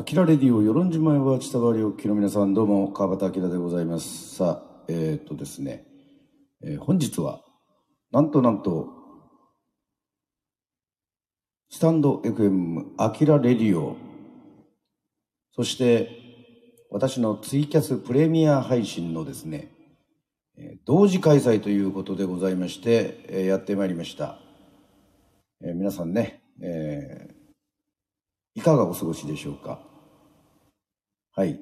アキラレディオ、与論島は千田原おきの皆さん、どうも、川端明でございます。さあ、えー、っとですね、えー本日は、なんとなんと、スタンド FM アキラレディオ、そして、私のツイキャスプレミア配信のですね、えー同時開催ということでございまして、えーやってまいりました。えー皆さんね、えーいかがお過ごしでしょうか。はい。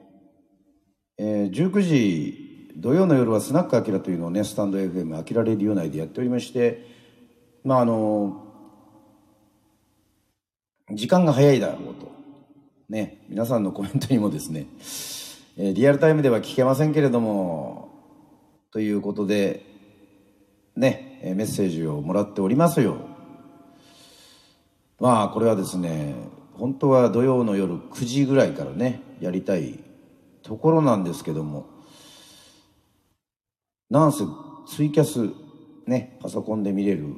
えー19時、土曜の夜はスナックアキラというのをね、スタンド FM アキラレディオ内でやっておりまして、まああの、時間が早いだろうと。ね、皆さんのコメントにもですね、えーリアルタイムでは聞けませんけれども、ということで、ね、メッセージをもらっておりますよ。まあこれはですね本当は土曜の夜9時ぐらいからねやりたいところなんですけども。なんせツイキャスねパソコンで見れる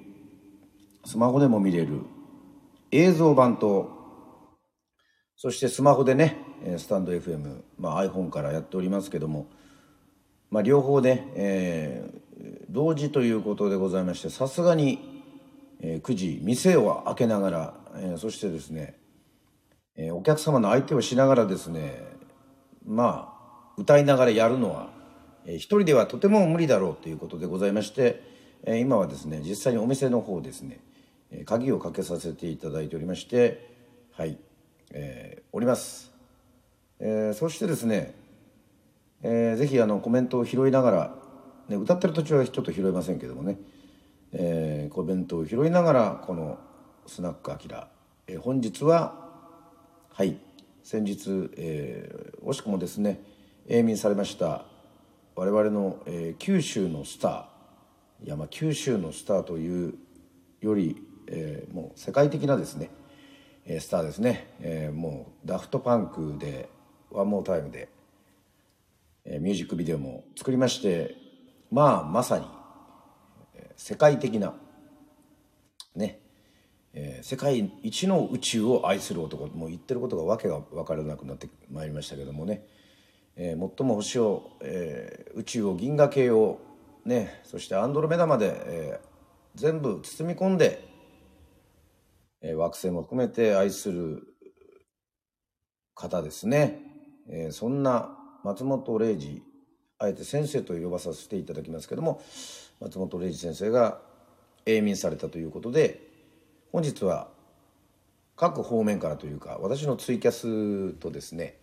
スマホでも見れる映像版とそしてスマホでねスタンド FM、まあ、iPhone からやっておりますけども、まあ、両方ね、えー同時ということでございましてさすがにえー9時店を開けながら、えーそしてですね、えーお客様の相手をしながらですねまあ歌いながらやるのは、えー一人ではとても無理だろうということでございまして、えー今はですね実際にお店の方ですね、えー鍵をかけさせていただいておりましてはい、えーおります、えーそしてですね、えーぜひあのコメントを拾いながら、ね、歌ってる途中はちょっと拾えませんけどもねえーコメントを拾いながらこのスナックアキラ、えー本日ははい。先日、えー惜しくもですね永眠されました我々の、えー九州のスターいやまあ九州のスターというより、えーもう世界的なですね、えースターですね、えーもうダフトパンクでワンモータイムで、えーミュージックビデオも作りましてまあまさに世界的なね、えー世界一の宇宙を愛する男もう言ってることがわけが分からなくなってまいりましたけどもね、えー最も星を、えー宇宙を銀河系をねそしてアンドロメダまで、えー全部包み込んで、えー惑星も含めて愛する方ですね、えーそんな松本零士あえて先生と呼ばさせていただきますけども松本零士先生が永眠されたということで本日は各方面からというか私のツイキャスとですね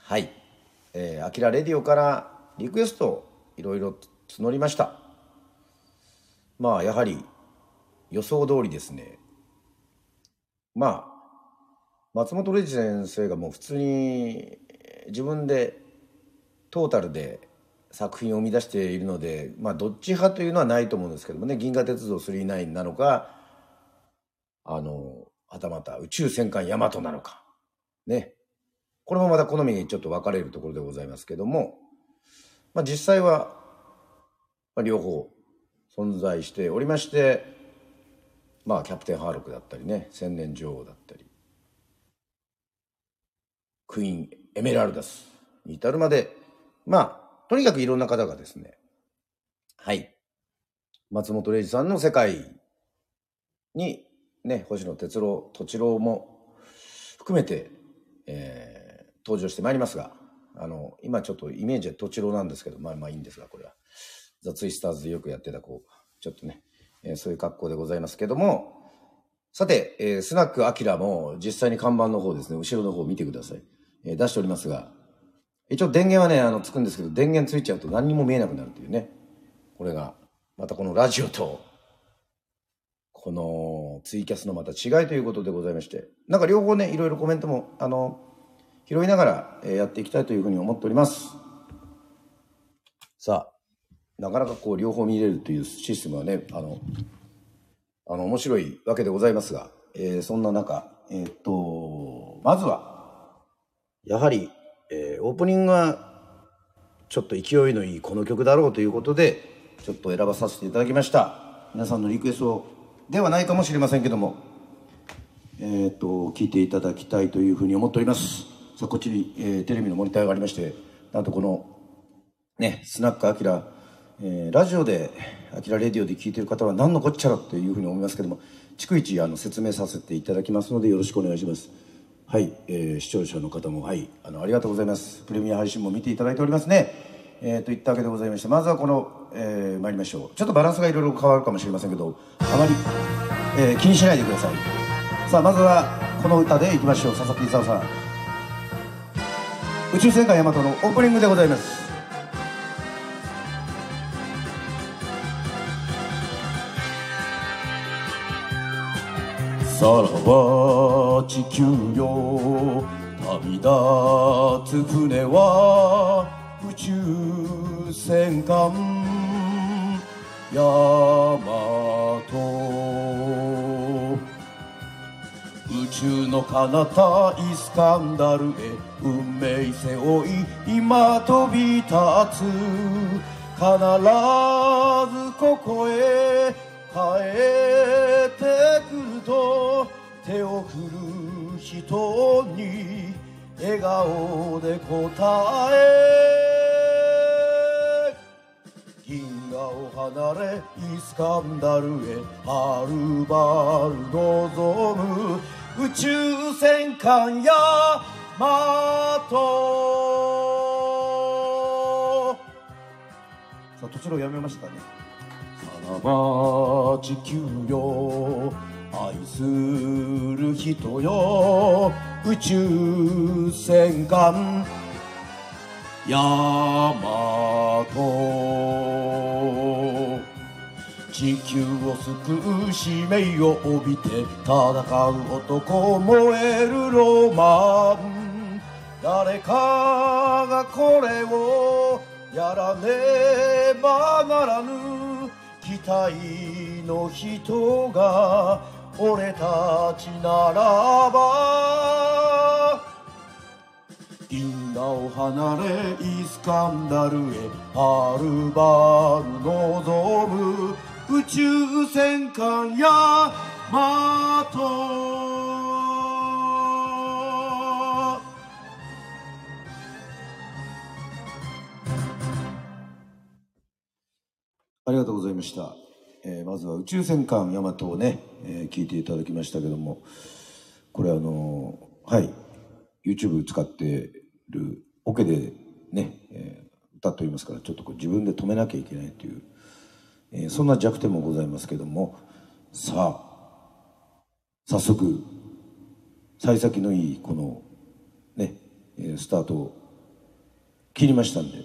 はい「えー、アキラレディオ」からリクエストをいろいろ募りました。まあやはり予想通りですね。まあ松本零士先生がもう普通に自分でトータルで作品を生み出しているのでまあどっち派というのはないと思うんですけどもね「銀河鉄道999」なのかあのはたまた宇宙戦艦ヤマトなのか。ね。これもまた好みにちょっと分かれるところでございますけども、まあ、実際は、まあ、両方存在しておりましてまあキャプテンハーロックだったりね千年女王だったり。クイーンエメラルダスに至るまでまあとにかくいろんな方がですね。はい。松本零士さんの世界にね星野哲郎土郎も含めて、えー登場してまいりますがあの今ちょっとイメージは土郎なんですけどまあまあいいんですがこれは。ザ・ツイスターズでよくやってたこうちょっとね、えーそういう格好でございますけども。さて、えースナックアキラも実際に看板の方ですね後ろの方見てください、えー出しておりますが。一応電源はねあのつくんですけど電源ついちゃうと何にも見えなくなるというね。これがまたこのラジオとこのツイキャスのまた違いということでございまして。なんか両方ねいろいろコメントもあの拾いながらえーやっていきたいというふうに思っております。さあなかなかこう両方見れるというシステムはねあのあの面白いわけでございますが、えーそんな中えーっとまずはやはり、えーオープニングはちょっと勢いのいいこの曲だろうということでちょっと選ばさせていただきました。皆さんのリクエストをではないかもしれませんけどもえっ、と、聞いていただきたいというふうに思っております。さあ、こっちに、えーテレビのモニターがありまして、なんとこの、ね、スナックアキラ、えーラジオで、アキラレディオで聞いてる方は何のこっちゃらっていうふうに思いますけども、逐一あの説明させていただきますのでよろしくお願いします。はい、えー視聴者の方も、はい、あの、ありがとうございます。プレミア配信も見ていただいておりますね。えー、といったわけでございまして、まずはこの、えー参りましょう。ちょっとバランスがいろいろ変わるかもしれませんけど、あまり、えー気にしないでください。さあ、まずはこの歌でいきましょう。佐々木勲さん。宇宙戦艦ヤマトのオープニングでございます。さらば地球よ旅立つ船は宇宙戦艦ヤマト。宇宙の彼方イスカンダルへ運命背負い今飛び立つ。必ずここへ帰ってくると手を振る人に。笑顔で答え銀河を離れイスカンダルへはるばる望む宇宙戦艦ヤマト。さあ途中でやめましたね。さらば地球よ愛する人よ宇宙戦艦ヤマト。地球を救う使命を帯びて戦う男燃えるロマン。誰かがこれをやらねばならぬ。期待の人が俺たちならば銀河を離れイスカンダルへはるばる望む宇宙戦艦ヤマト。ありがとうございました、えーまずは宇宙戦艦ヤマトをね、えー聞いていただきましたけどもこれあのーはい YouTube 使ってるオケでね、えー歌っておりますからちょっとこう自分で止めなきゃいけないという、えーそんな弱点もございますけどもさあ早速幸先のいいこのね、スタートを切りましたんで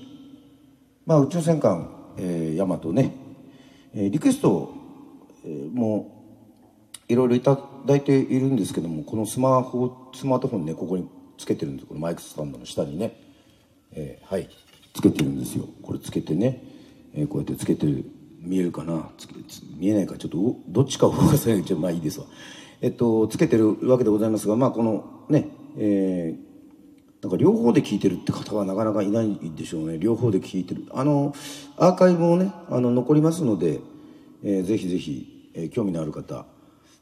まあ宇宙戦艦、えー、ヤマトね、えリクエスト、えーもいろいろいただいているんですけどもこのスマホスマートフォンねここにつけてるんです。このマイクスタンドの下にね、えーはい。つけてるんですよ。これつけてね、えーこうやってつけてる。見えるかな？つつ見えないか？ちょっとどっちかを動かさないちょっとまあいいですわ。えっとつけてるわけでございますがまあこのねえーなんか両方で聞いてるって方はなかなかいないでしょうね。両方で聞いてる。あのアーカイブもねあの残りますので、えーぜひぜひ、えー興味のある方、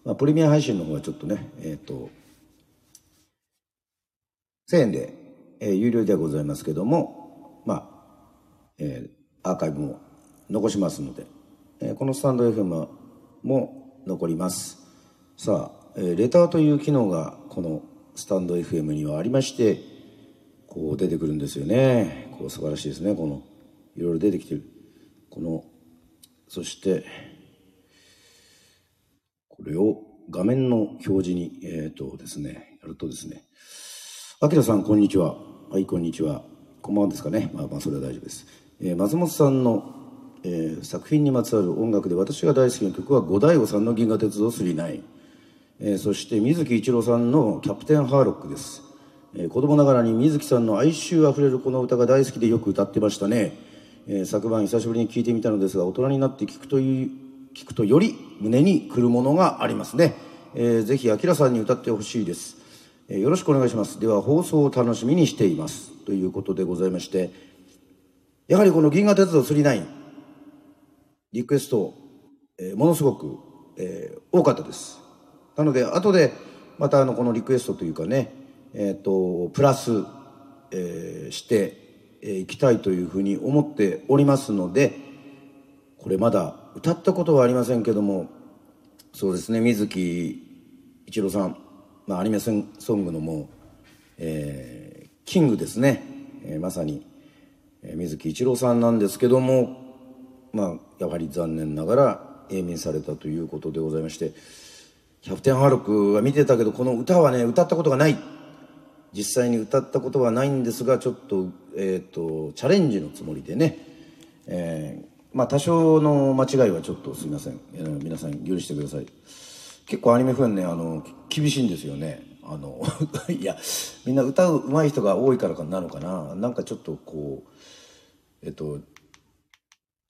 まあ、プレミア配信の方はちょっとねえっ、と1000円で、えー有料ではございますけどもまあ、えーアーカイブも残しますので、えーこのスタンド FM も残ります。さあ、えーレターという機能がこのスタンド FM にはありましてこう出てくるんですよね。こう素晴らしいですね。このいろいろ出てきてる。このそしてこれを画面の表示にえっ、とですねやるとですね。あきらさんこんにちは。はいこんにちは。こんばんはですかね。まあまあそれは大丈夫です、えー松本さんの、えー作品にまつわる音楽で私が大好きな曲は五大悟さんの「銀河鉄道999」えーそして水木一郎さんの「キャプテンハーロック」です、えー子供ながらに水木さんの哀愁あふれるこの歌が大好きでよく歌ってましたね、えー昨晩久しぶりに聴いてみたのですが大人になって聞くという聞くとより胸にくるものがありますね、えーぜひあきらさんに歌ってほしいです、えーよろしくお願いします。では放送を楽しみにしていますということでございましてやはりこの「銀河鉄道999」リクエスト、えーものすごく、えー多かったです。なので後でまたあのこのリクエストというかね、えっ、と、プラス、えーしてい、えーきたいというふうに思っておりますので、これまだ歌ったことはありませんけども、そうですね、水木一郎さん、まあ、アニメソングのもう、えーキングですね、えーまさに、えー水木一郎さんなんですけども、まあ、やはり残念ながら永眠されたということでございまして、キャプテンハーロックは見てたけど、この歌はね、歌ったことがない。実際に歌ったことはないんですが、ちょっと、えっ、と、チャレンジのつもりでね、えーまあ多少の間違いはちょっとすいません。えー皆さん許してください。結構アニメファンね、あの、厳しいんですよね。あの、いや、みんな歌う上手い人が多いからかなのかな。なんかちょっとこう、えっと、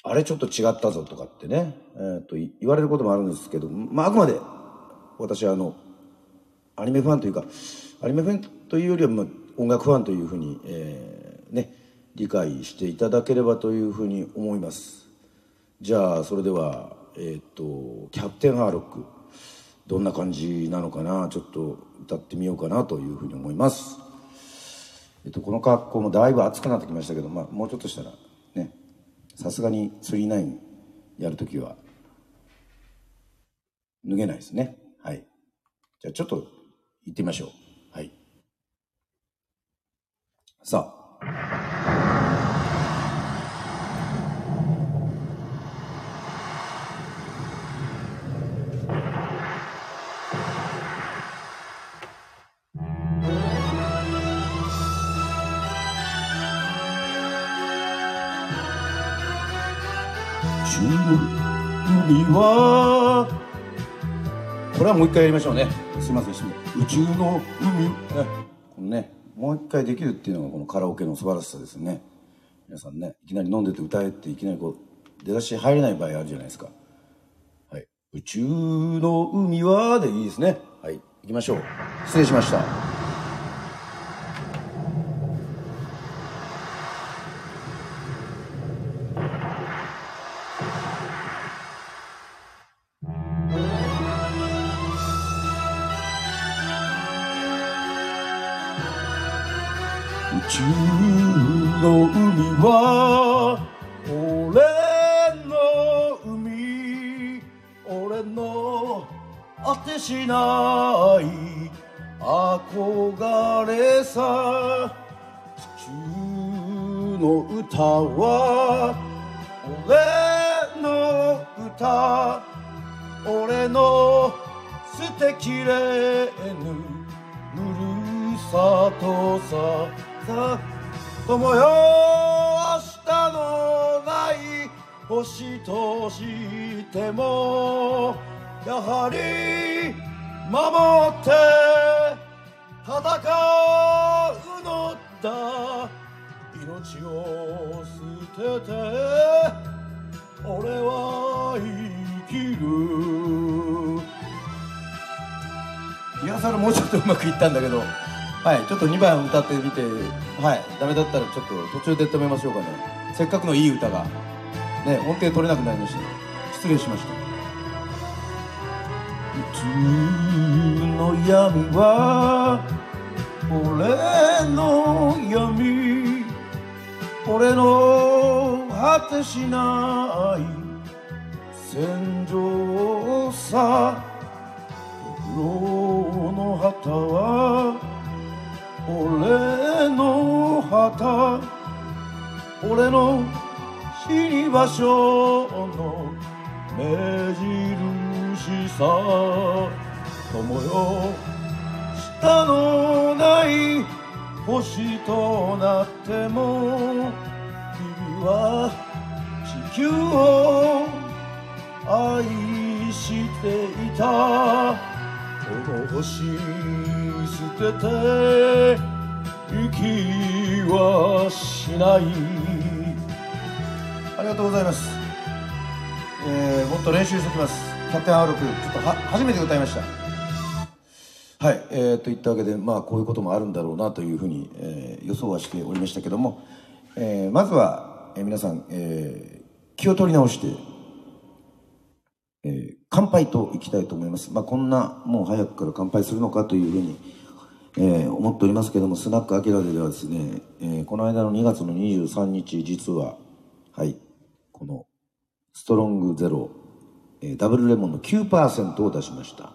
あれちょっと違ったぞとかってね、えっと、言われることもあるんですけど、まああくまで私あの、アニメファンというか、アニメファンというよりは、まあ、音楽ファンというふうに、えーね、理解していただければというふうに思います。じゃあ、それでは、えっ、と、キャプテンハーロック、どんな感じなのかな、ちょっと歌ってみようかなというふうに思います。えっと、この格好もだいぶ暑くなってきましたけど、まあ、もうちょっとしたら、ね、さすがに39やるときは、脱げないですね。はい。じゃあちょっと行ってみましょう。はい。さあ。中海は。これはもう一回やりましょうね。すいません宇宙の海。ねこのね。もう一回できるっていうのがこのカラオケの素晴らしさですね。皆さんねいきなり飲んでて歌えっていきなりこう出だし入れない場合あるじゃないですか。はい。宇宙の海はでいいですね。はい。行きましょう。失礼しました。と2番歌ってみてはいダメだったらちょっと途中で止めましょうかね。せっかくのいい歌がね音程取れなくなりました。失礼しました。宇宙の闇は俺の闇。俺の果てしない戦場さの旗。俺の死に場所の目印さ。友よ下のない星となっても君は地球を愛していた。この星捨てて生きはしない。ありがとうございます。えー、もっと練習しておきます。キャプテンアーロックちょっとは初めて歌いました。はい、えー、といったわけで、まあ、こういうこともあるんだろうなというふうに、えー予想はしておりましたけども、えーまずは、えー皆さん、えー気を取り直してえー、乾杯といきたいと思います。まあ、こんな、もう早くから乾杯するのかというふうに、えー、思っておりますけども、スナックアキラではですね、えー、この間の2月の23日、実は、はい、この、ストロングゼロ、えー、ダブルレモンの9%を出しました。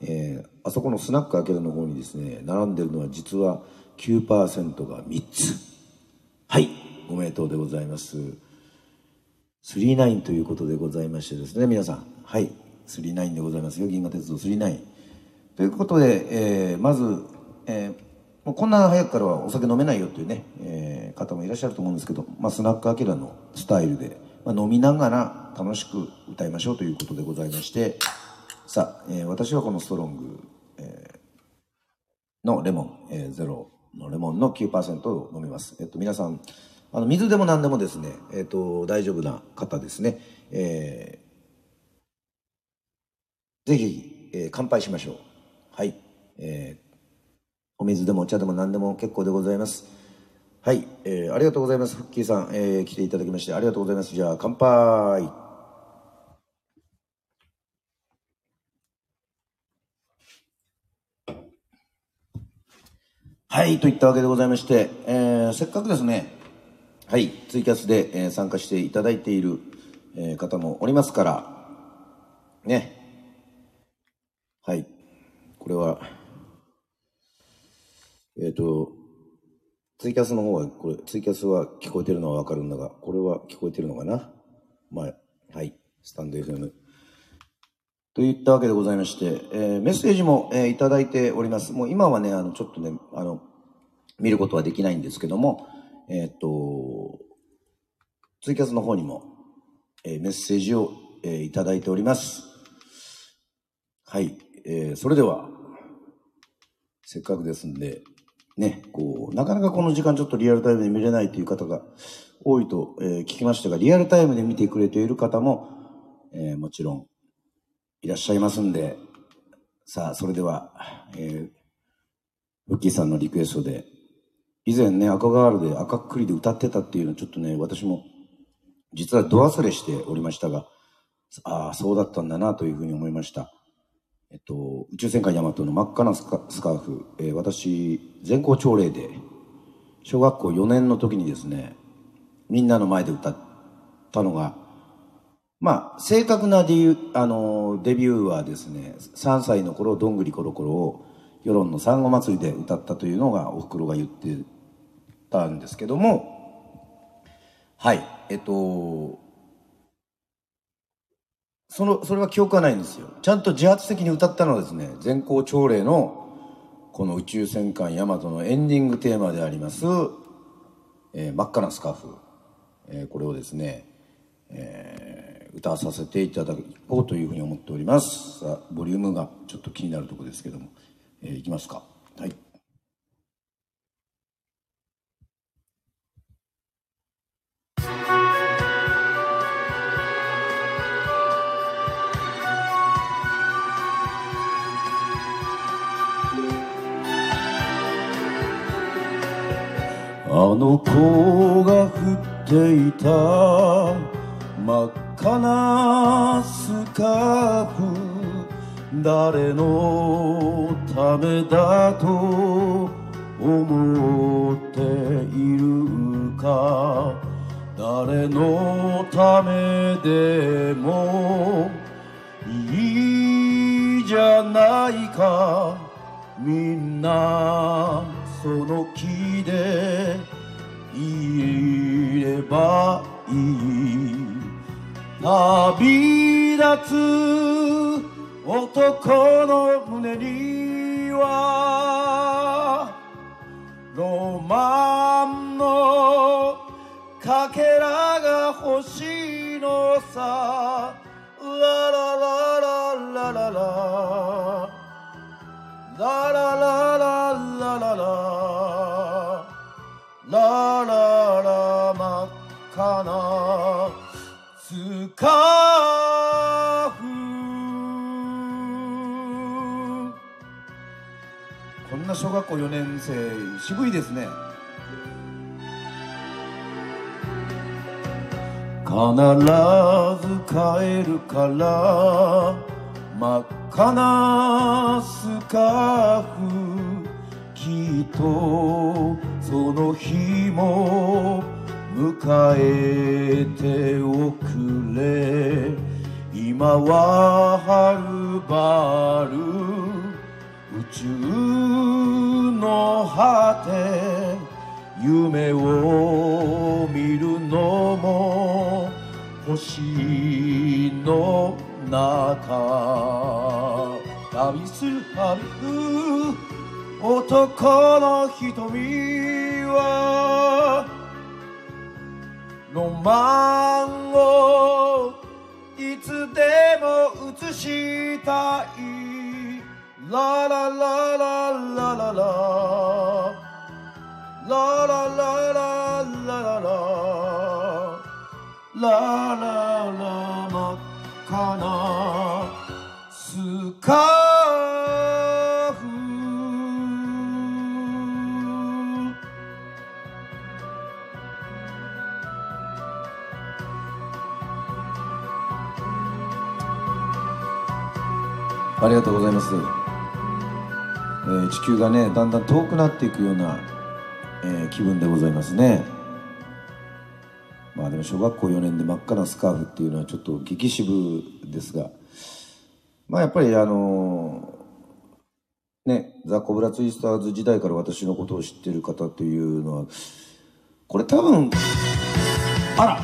えー、あそこのスナックアキラの方にですね、並んでるのは実は9%が3つ。はい、おめでとうでございます。39ということでございましてですね、皆さん。はい、39でございますよ、銀河鉄道39。ということで、えー、まず、えー、もうこんな早くからはお酒飲めないよっていうね、えー、方もいらっしゃると思うんですけど、まあ、スナックアキラのスタイルで、まあ、飲みながら楽しく歌いましょうということでございまして、さあ、えー、私はこのストロング、えー、のレモン、えー、ゼロのレモンの9%を飲みます。えっと、皆さん、あの、水でも何でもですね、えっと、大丈夫な方ですね、えー、ぜひ、えー、乾杯しましょう。はい。えーお水でもお茶でも何でも結構でございます。はい、えー、ありがとうございます。フッキーさん、えー、来ていただきましてありがとうございます。じゃあ、乾杯。はい、といったわけでございまして、えー、せっかくですね、はい、ツイキャスで、えー、参加していただいている、えー、方もおりますから、ね、はい、これは、えっ、ー、と、ツイキャスの方は、これ、ツイキャスは聞こえてるのはわかるんだが、これは聞こえてるのかな？まあ、はい、スタンド FM。といったわけでございまして、えー、メッセージも、えー、いただいております。もう今はね、あの、ちょっとね、あの、見ることはできないんですけども、えっ、ー、と、ツイキャスの方にも、えー、メッセージを、えー、いただいております。はい、えー、それでは、せっかくですんで、ね、こう、なかなかこの時間ちょっとリアルタイムで見れないという方が多いと、えー、聞きましたが、リアルタイムで見てくれている方も、えー、もちろんいらっしゃいますんで、さあ、それでは、えー、ウッキーさんのリクエストで、以前ね、赤ガールで赤っくりで歌ってたっていうのちょっとね、私も実は度忘れしておりましたが、ああ、そうだったんだなというふうに思いました。えっと、宇宙戦艦ヤマトの真っ赤なスカーフ、えー、私、全校朝礼で、小学校4年の時にですね、みんなの前で歌ったのが、まあ、正確なデビュー、あの、デビューはですね、3歳の頃、どんぐりころころを、世論の産後祭りで歌ったというのが、おふくろが言ってたんですけども、はい、えっと、その、それは記憶はないんですよ。ちゃんと自発的に歌ったのはですね、全校朝礼の、この宇宙戦艦ヤマトのエンディングテーマであります、えー、真っ赤なスカーフ、えー、これをですね、えー、歌わさせていただこうというふうに思っております。さあ、ボリュームがちょっと気になるとこですけども、えー、いきますか。あの子が降っていた。真っ赤なスカーフ。誰のためだと思っているか。誰のためでも。いいじゃないか。みんな。その木でいればいい旅立つ男の胸にはロマンのかけらが欲しいのさ。ララララララララララララララ。ラララ真っ赤なスカーフこんな小学校4年生渋いですね。必ず帰るから。真っ赤なスカーフきっとその日も迎えておくれ。今ははるばる宇宙の果て夢を見るのも星の中旅する旅男の瞳はロマンをいつでも映したい。ララララ。ラララララララ。ララララララ。真っ赤なスカーフ。ありがとうございます、えー地球がねだんだん遠くなっていくような、えー気分でございますね。まあでも小学校4年で真っ赤なスカーフっていうのはちょっと激渋ですがまあやっぱりあのねザ・コブラツイスターズ時代から私のことを知ってる方というのはこれ多分あら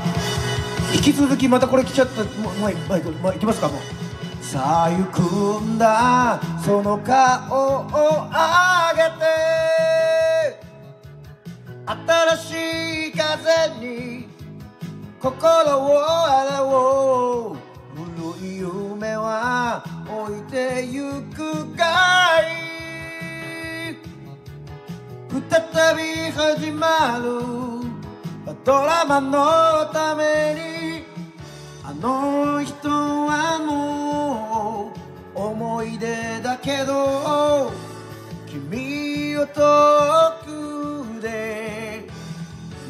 引き続きまたこれ来ちゃった。もうもうまあいまあきますかもう。さあ行くんだ。その顔を上げて。新しい風に心を洗おう。古い夢は置いてゆくかい。再び始まる。ドラマのためにあの人はもう思い出だけど君を遠くで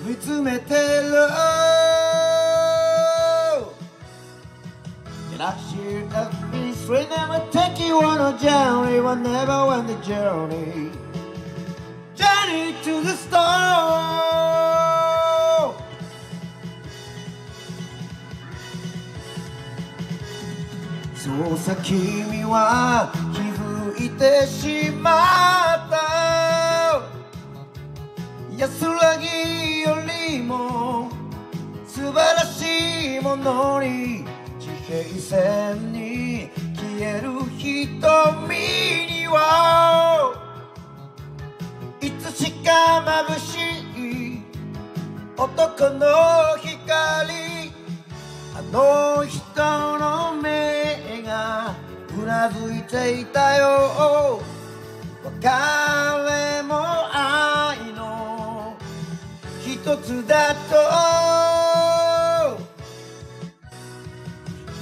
見つめてる。Last year every straight never take you on a journey Will never win the journey Journey to the star そうさ君は気づいてしまった安らぎよりも素晴らしいものに平線に消える瞳にはいつしか眩しい男の光あの人の目がうなずいていたよ。別れも愛の一つだと。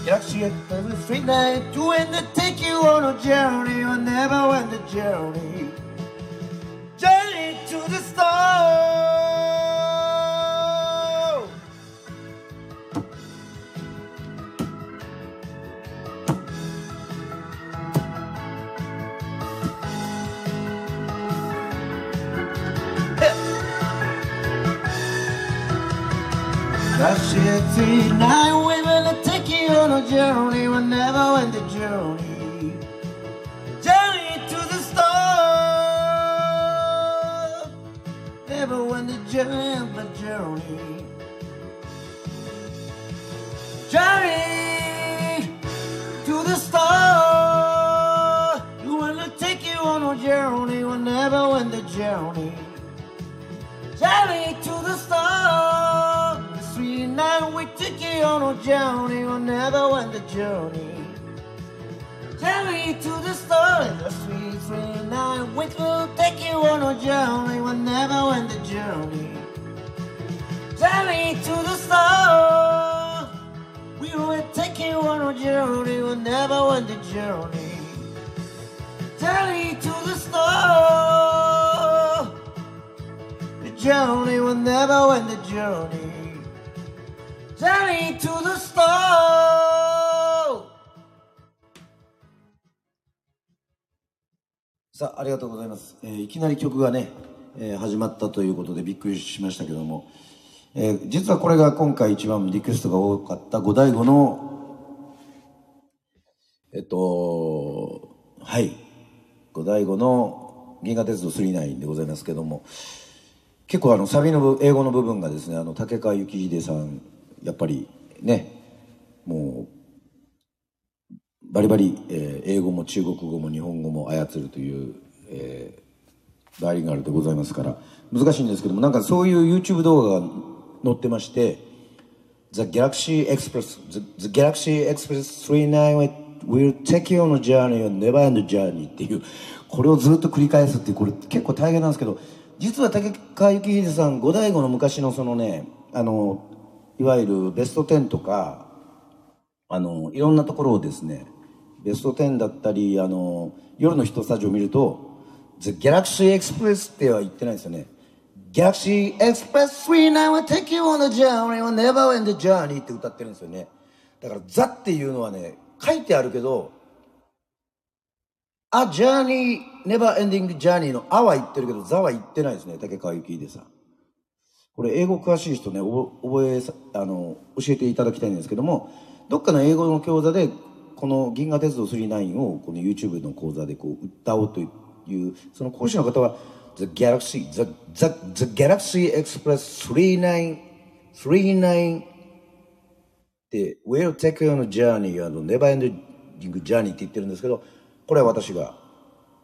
Galaxy every free night to end the take you on a journey or never end the journey Journey to the star That's it, tonight on a journey, we'll never end the journey. Journey to the star. Never end the journey, the journey. Journey to the star. You wanna take you on a journey, we'll never end the journey. Journey to the star. The sweet night we on a journey, we'll never end the journey. Tell me to the star. The sweet, sweet night we will take you on a journey, we'll never end the journey. Tell me to the star. We will take you on a journey, we'll never end the journey. Tell me to the star. The journey will never end the journey. Journey to the Store さあ、ありがとうございます。えーいきなり曲がね、えー始まったということでびっくりしましたけども、えー実はこれが今回一番リクエストが多かった五醍醐の、えっと、はい、五醍醐の銀河鉄道999でございますけども、結構あのサビの英語の部分がですね、あの竹川幸秀さん、やっぱりね、もうバリバリ、えー英語も中国語も日本語も操るという、えーバイリンガルでございますから難しいんですけどもなんかそういう YouTube 動画が載ってまして「The Galaxy Express The, The Galaxy Express 39 will take you on a journey and never end journey」っていうこれをずっと繰り返すっていうこれ結構大変なんですけど実は竹川幸秀さん五醍醐の昔のそのねあのいわゆるベスト10とかあの、いろんなところをですね、ベスト10だったり、あの、夜の一スタジオを見ると、The Galaxy Express っては言ってないですよね。Galaxy Express 39 will take you on a journey will never end the journey って歌ってるんですよね。だから、ザっていうのはね、書いてあるけど、A journey, never ending journey のあは言ってるけど、ザは言ってないですね、竹川幸秀さん。これ英語詳しい人ね、覚え、あの、教えていただきたいんですけども、どっかの英語の講座で、この銀河鉄道39をこの YouTube の講座でこう歌おうという、その講師の方は、The Galaxy, The, The, The Galaxy Express 39, 39で、Will take you on a journey and never ending journey って言ってるんですけど、これは私が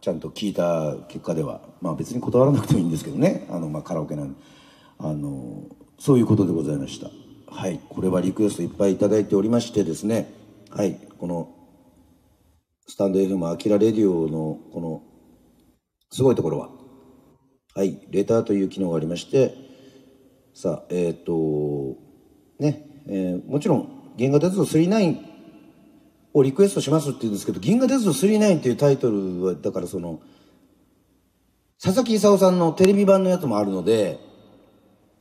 ちゃんと聞いた結果では、まあ別に断らなくてもいいんですけどね、あの、まあカラオケなんで、あの、そういうことでございました。はい。これはリクエストいっぱいいただいておりましてですね、はい。この、スタンド FM アキラレディオのこの、すごいところは、はい。レターという機能がありまして、さあ、えっ、と、ね、えーもちろん、銀河鉄道39をリクエストしますって言うんですけど、銀河鉄道39っていうタイトルは、だからその、佐々木勲さんのテレビ版のやつもあるので、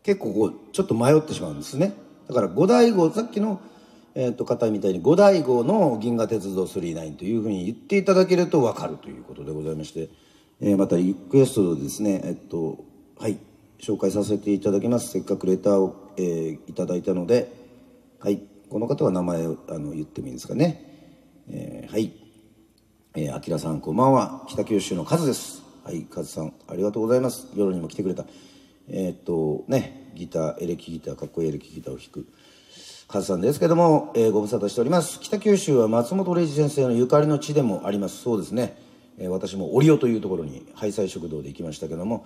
結構こう、ちょっと迷ってしまうんですね。だから、五大号、さっきの、えっ、と、方みたいに五大号の銀河鉄道39というふうに言っていただけるとわかるということでございまして、えーまたリクエストですね、えっと、はい、紹介させていただきます。せっかくレターを、えーいただいたので、はい、この方は名前をあの言ってもいいですかね。えーはい。えー、あきらさん、こんばんは。北九州のカズです。はい、カズさん、ありがとうございます。夜にも来てくれた。えーっと、ね、ギター、エレキギター、かっこいいエレキギターを弾く、カズさんですけども、えーご無沙汰しております。北九州は松本零士先生のゆかりの地でもあります。そうですね。えー私も折尾というところに、ハイサイ食堂で行きましたけども、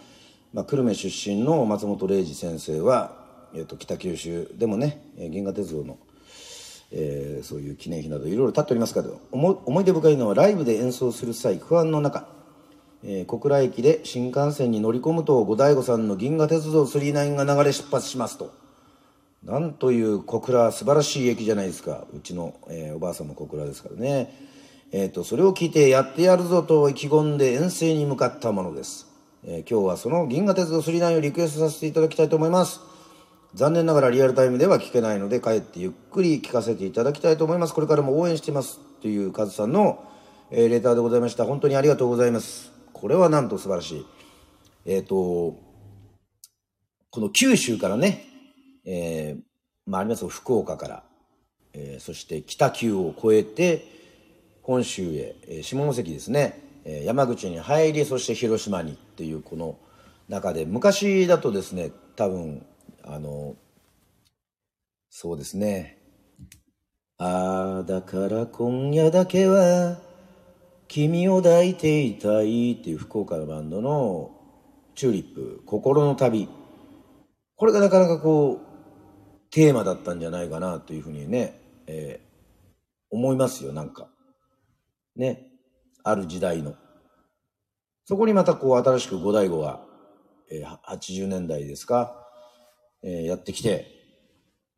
まあ、久留米出身の松本零士先生は、えーっと、北九州でもね、えー銀河鉄道のえーそういう記念碑などいろいろ立っておりますけど思思い出深いのはライブで演奏する際不安の中、えー小倉駅で新幹線に乗り込むと五醍醐さんの銀河鉄道39が流れ出発しますと。なんという小倉素晴らしい駅じゃないですかうちの、えーおばあさんも小倉ですからね。えー、とそれを聞いてやってやるぞと意気込んで遠征に向かったものです、えー今日はその銀河鉄道39をリクエストさせていただきたいと思います。残念ながらリアルタイムでは聞けないので帰ってゆっくり聞かせていただきたいと思います。これからも応援しています。というカズさんの、えレターでございました。本当にありがとうございます。これはなんと素晴らしい。えっ、とこの九州からね、えーまあありますよ。福岡から、えーそして北九を越えて本州へ、え下関ですね、え山口に入りそして広島にっていうこの中で昔だとですね多分あのそうですね。ああだから今夜だけは君を抱いていたいっていう福岡のバンドのチューリップ心の旅。これがなかなかこうテーマだったんじゃないかなというふうにね、えー思いますよなんか。ねある時代の。そこにまたこう新しく五醍醐が、えー80年代ですか、えーやってきて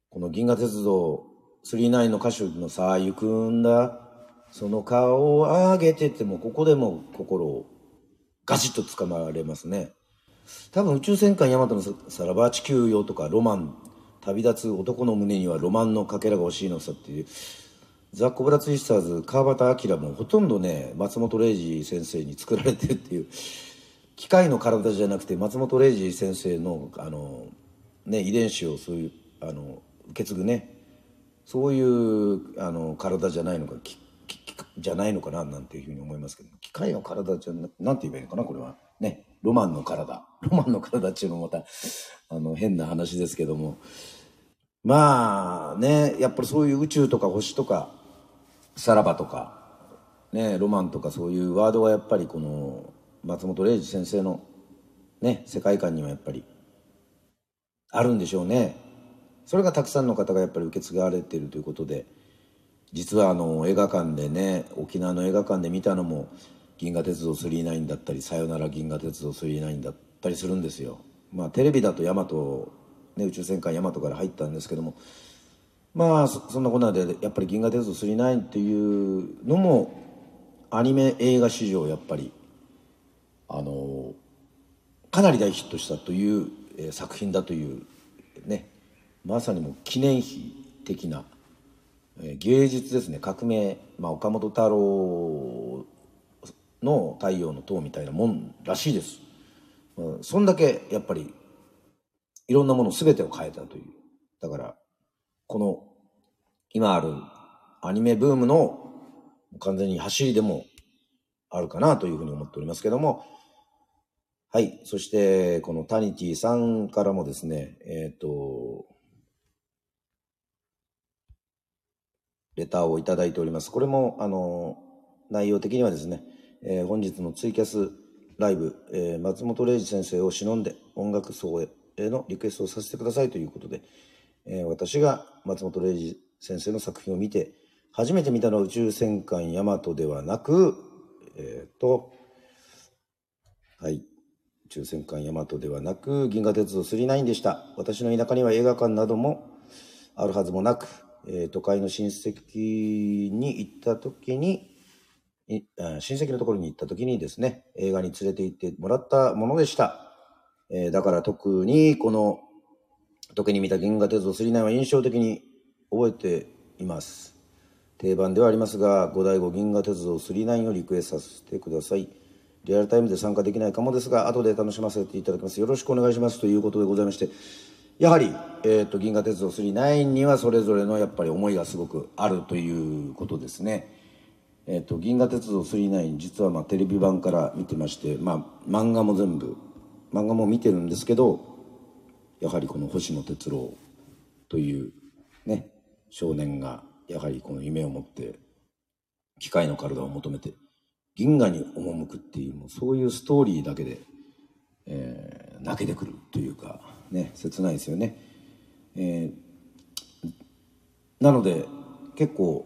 この銀河鉄道39の歌手のさあ行くんだ。その顔を上げててもここでも心をガチッと掴まれますね。多分宇宙戦艦ヤマトのささらば地球よとかロマン。旅立つ男の胸にはロマンのかけらが欲しいのさっていう。ザ・コブラツイスターズ川端明もほとんどね松本零士先生に作られてるっていう。機械の体じゃなくて松本零士先生のあの、ね、遺伝子をそういうあの受け継ぐね。そういうあの体じゃないのか。じゃないのかななんていうふうに思いますけど機械の体じゃななんて言えばいいのかなこれは。ねロマンの体。ロマンの体っていうのもまたあの変な話ですけども。まあねやっぱりそういう宇宙とか星とかさらばとかねロマンとかそういうワードはやっぱりこの松本零士先生のね世界観にはやっぱりあるんでしょうね。それがたくさんの方がやっぱり受け継がれているということで。実はあの映画館でね沖縄の映画館で見たのも「銀河鉄道999」だったり「さよなら銀河鉄道999」だったりするんですよ。まあテレビだとヤマト、ね、宇宙戦艦ヤマトから入ったんですけどもまあそんなこんなでやっぱり「銀河鉄道999」っていうのもアニメ映画史上やっぱりあのかなり大ヒットしたという、えー、作品だというねまさにもう記念碑的な芸術ですね。革命、まあ、岡本太郎の「太陽の塔」みたいなもんらしいです、うんそんだけやっぱりいろんなもの全てを変えたという。だからこの今あるアニメブームの完全に走りでもあるかなというふうに思っておりますけども。はい。そしてこのタニティさんからもですねえっ、ー、とレターをいただいております。これも、あの、内容的にはですね、えー、本日のツイキャスライブ、えー、松本零士先生を忍んで音楽奏へのリクエストをさせてくださいということで、えー、私が松本零士先生の作品を見て、初めて見たのは宇宙戦艦ヤマトではなく、えっ、と、はい。宇宙戦艦ヤマトではなく、銀河鉄道999でした。私の田舎には映画館などもあるはずもなく、えー、都会の親戚に行った時に、親戚のところに行った時にですね、映画に連れて行ってもらったものでした。えー、だから特にこの時に見た銀河鉄道999は印象的に覚えています。定番ではありますが、五代五銀河鉄道999をリクエストさせてください。リアルタイムで参加できないかもですが、後で楽しませていただきます。よろしくお願いしますということでございまして、やはり、えーと、銀河鉄道999にはそれぞれのやっぱり思いがすごくあるということですね。えーと、銀河鉄道999実はまあテレビ版から見てまして、まあ、漫画も全部漫画も見てるんですけどやはりこの星野哲郎というね少年がやはりこの夢を持って機械の体を求めて銀河に赴くっていうもうそういうストーリーだけで、えー、泣けてくるというか。ね切ないですよね、えー、なので結構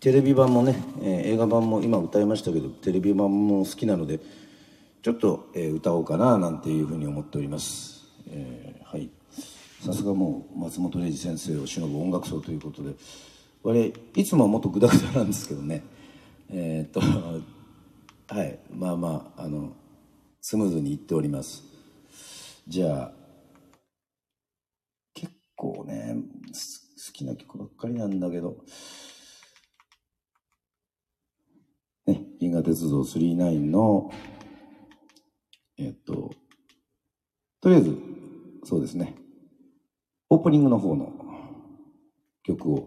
テレビ版もね、えー、映画版も今歌いましたけどテレビ版も好きなのでちょっと、えー、歌おうかななんていうふうに思っております、えー、はい。さすがもう松本零士先生を忍ぶ音楽奏ということで我いつもはもっとグダグダなんですけどね。えっとはい。まあまああのスムーズにいっております。じゃあ構ね、好きな曲ばっかりなんだけど、ね、銀河鉄道999の、えっと、とりあえず、そうですね、オープニングの方の曲を聴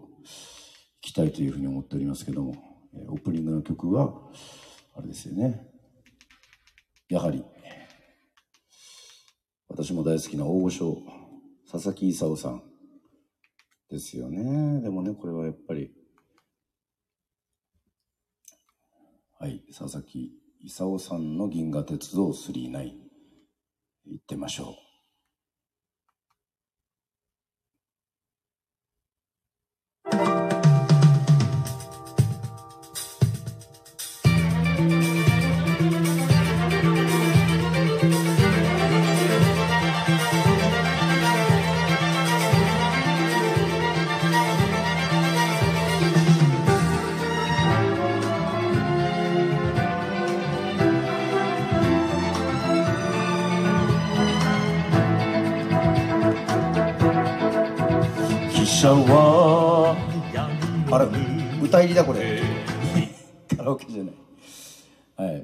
きたいというふうに思っておりますけども、オープニングの曲は、あれですよね、やはり、私も大好きな大御所佐々木勲さん。ですよね。でもね、これはやっぱり、はい、佐々木功さんの銀河鉄道99行ってみましょう。りだこれ。カラオケじゃない。はい。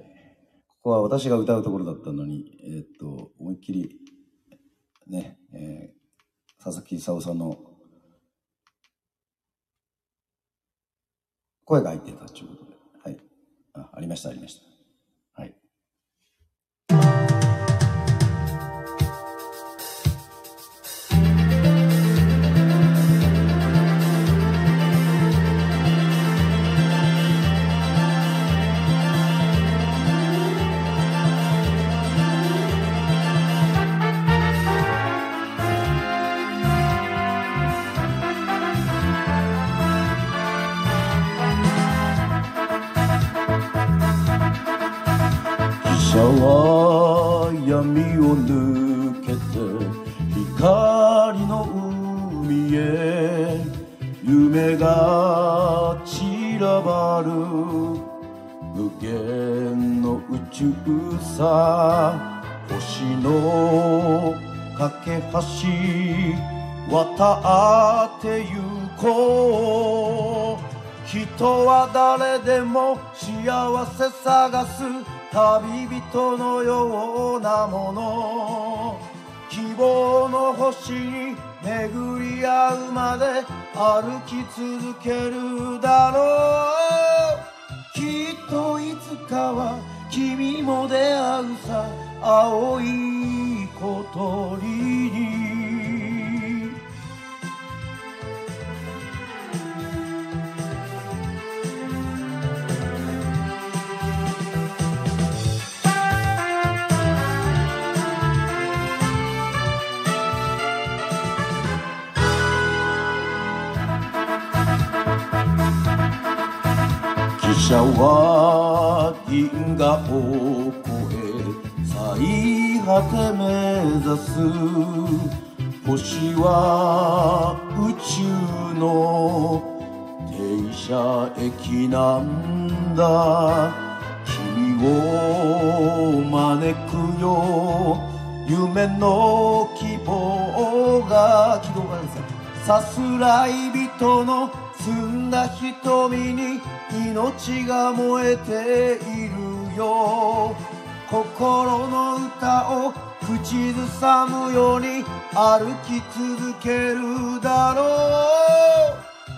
ここは私が歌うところだったのにえー、っと思いっきりね、えー、佐々木功さんの声が入ってたということで。はい。あありましたありましたは闇を抜けて光の海へ夢が散らばる。無限の宇宙さ星の架け橋渡ってゆこう。人は誰でも幸せ探す。旅人のようなもの。希望の星に巡り合うまで歩き続けるだろう。きっといつかは君も出会うさ青い小鳥に。車は銀河を越え最果て目指す星は宇宙の停車駅なんだ。君を招くよ。夢の希望が希望がさすらい人の澄んだ瞳に命が燃えているよ。心の歌を口ずさむように歩き続けるだろ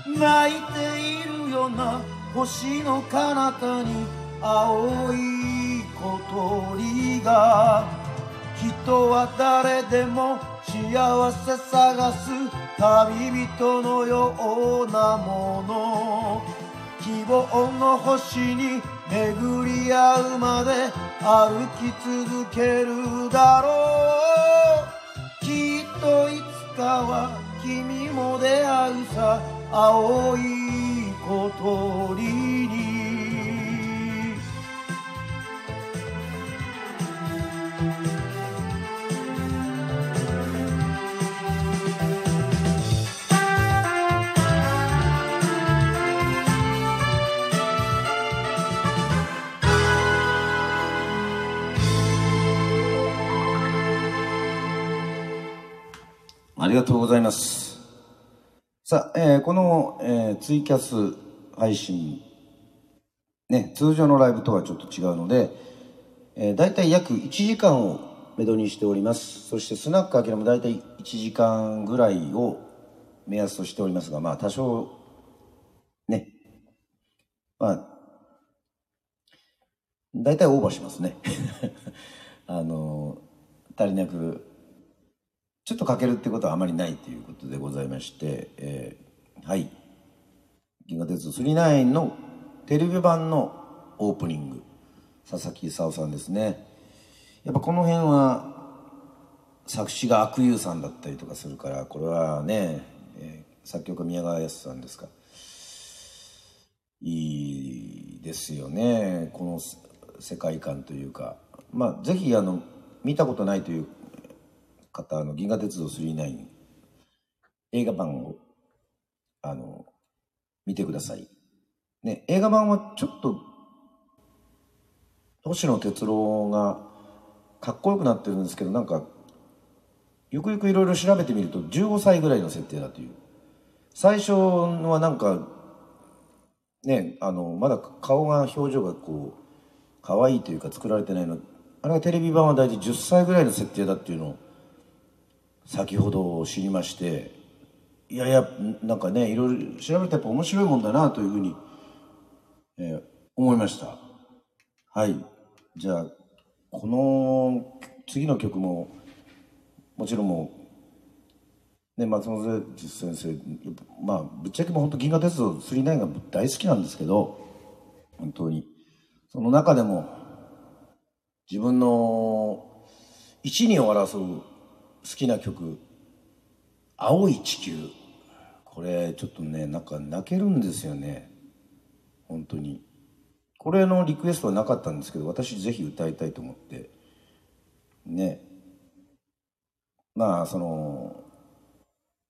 う。泣いているような星の彼方に青い小鳥が。人は誰でも幸せ探す旅人のようなもの。希望の星に巡り合うまで歩き続けるだろう。きっといつかは君も出会うさ青い小鳥に。りがとうございます。さあ、えー、この、えー、ツイキャス配信、ね、通常のライブとはちょっと違うので、えー、大体約1時間をめどにしております。そしてスナックアキラも大体1時間ぐらいを目安としておりますが、まあ多少、ね、まあ、大体オーバーしますね。あの、足りなくちょっとかけるってことはあまりないということでございまして、えー、はい。銀河鉄道39のテレビ版のオープニング、佐々木功さんですね。やっぱこの辺は作詞が悪友さんだったりとかするから、これはね、えー、作曲家宮川康さんですか。いいですよね、この世界観というか。まあ、ぜひあの、見たことないという方の銀河鉄道39映画版をあの見てください。ね、映画版はちょっと星野哲郎がかっこよくなってるんですけどなんかよくよくいろいろ調べてみると15歳ぐらいの設定だという。最初はなんかねあのまだ顔が表情がこう可愛いというか作られてないの。あれがテレビ版は大体10歳ぐらいの設定だっていうのを先ほど知りましていやいやなんかねいろいろ調べるとやっぱ面白いもんだなというふうに、えー、思いました。はい。じゃあこの次の曲ももちろんもう、ね、松本先生まあぶっちゃけも本当銀河鉄道9が大好きなんですけど本当に。その中でも自分の一二を争う好きな曲「青い地球」これちょっとねなんか泣けるんですよね。本当に。これのリクエストはなかったんですけど私ぜひ歌いたいと思って。ね。まあその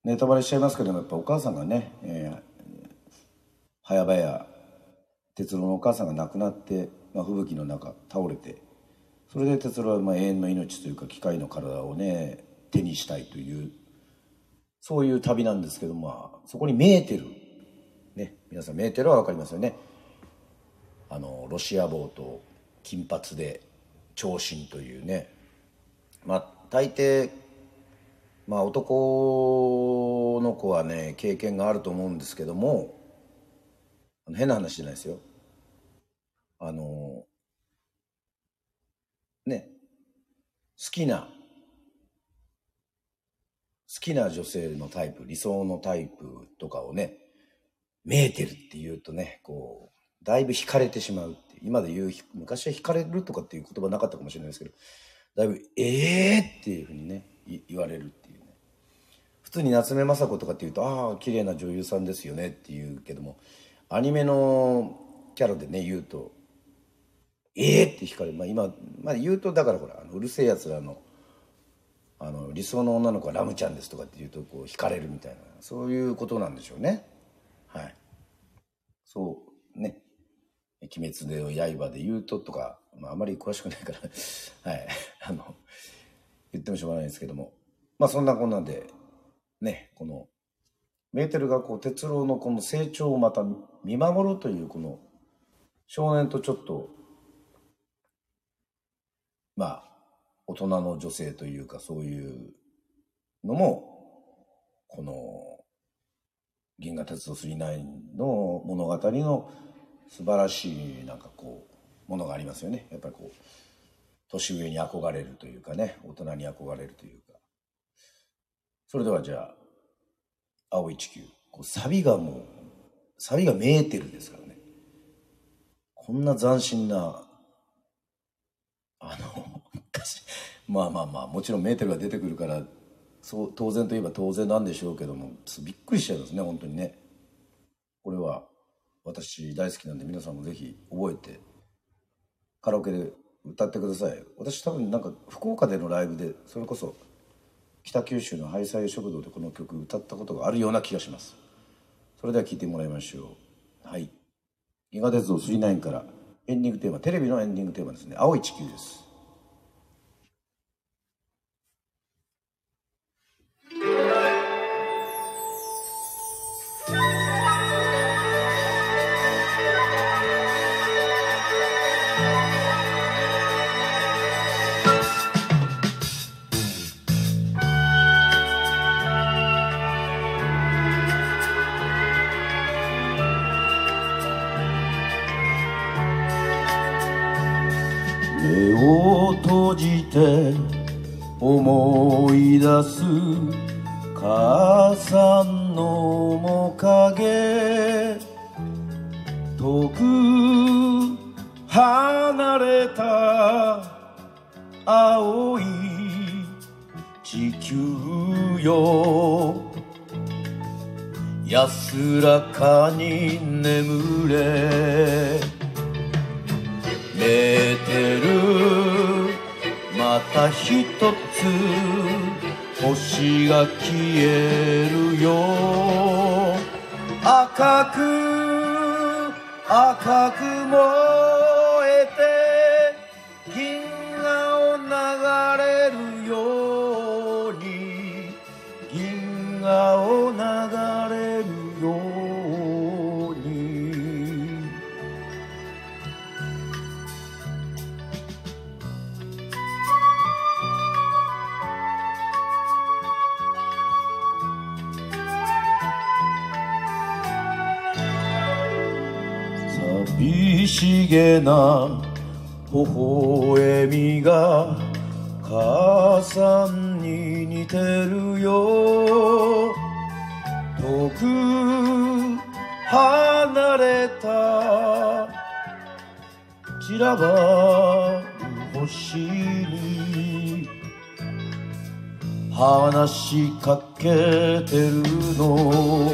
ネタバレしちゃいますけどもやっぱお母さんがね、えー、早々哲郎のお母さんが亡くなって、まあ、吹雪の中倒れて。それで哲郎はまあ永遠の命というか機械の体をね手にしたいというそういう旅なんですけどまあそこにメーテルね皆さんメーテルは分かりますよね。あのロシア帽と金髪で長身というね。まあ大抵まあ男の子はね経験があると思うんですけども変な話じゃないですよ。あのね好きな好きな女性のタイプ理想のタイプとかをねメーテルって言うとねこうだいぶ惹かれてしまうって今で言う昔は惹かれるとかっていう言葉なかったかもしれないですけどだいぶ「ええー!」っていうふうにね言われるっていうね普通に夏目雅子とかって言うと「ああ綺麗な女優さんですよね」って言うけどもアニメのキャラでね言うと「ええー!」って惹かれる、まあ、今、まあ、言うとだからほらあのうるせえやつらのあの理想の女の子はラムちゃんですとかって言うとこう惹かれるみたいな。そういうことなんでしょうね。はい。そうね「鬼滅の刃」で言うととか、まあ、あまり詳しくないから。はい。あの言ってもしょうがないですけども。まあそんなこんなんでねこのメーテルがこう哲郎のこの成長をまた見守るというこの少年とちょっとまあ大人の女性というかそういうのもこの「銀河鉄道999」の物語の素晴らしいなんかこうものがありますよね。やっぱりこう年上に憧れるというかね大人に憧れるというか。それではじゃあ「青い地球」こうサビがもうサビがメーテルですからね。こんな斬新なあのまあまあまあもちろんメーテルが出てくるからそう当然といえば当然なんでしょうけどもびっくりしちゃいますね本当にね。これは私大好きなんで皆さんもぜひ覚えてカラオケで歌ってください。私多分なんか福岡でのライブでそれこそ北九州のハイサイ食堂でこの曲歌ったことがあるような気がします。それでは聴いてもらいましょう。はい「ギガ鉄道999」からエンディングテーマテレビのエンディングテーマですね「青い地球」です。じて思い出す母さんの面影遠く離れた青い地球よ安らかに眠れ寝てるまた一つ星が消えるよ。赤く赤く燃げな微笑みが母さんに似てるよ。遠く離れた散らばる星に話しかけてるの。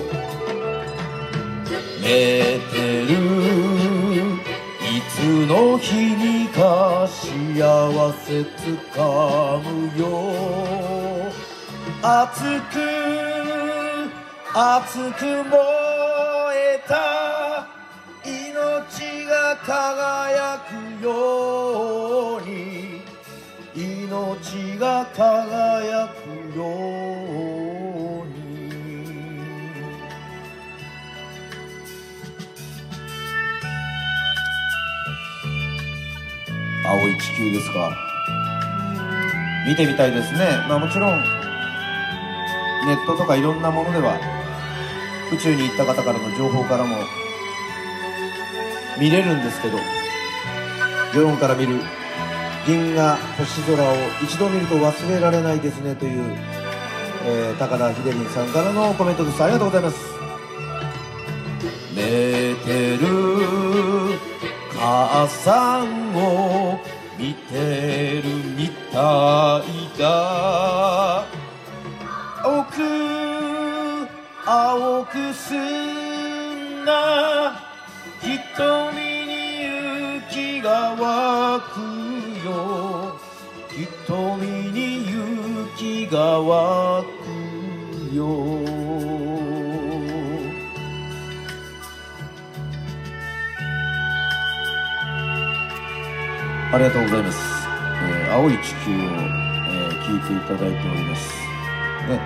寝てるの日にか幸せつかむよ熱く熱く燃えた命が輝くように。命が輝くように。地球ですか。見てみたいですね。まあもちろんネットとかいろんなものでは宇宙に行った方からの情報からも見れるんですけど世論から見る銀河星空を一度見ると忘れられないですねという、えー高田秀林さんからのコメントです。ありがとうございます。寝てる母さんを見てるみたいだ。青く青く澄んだ瞳に勇気が湧くよ。瞳に勇気が湧くよ。ありがとうございます、えー青い地球を、えー聞いていただいております。ね。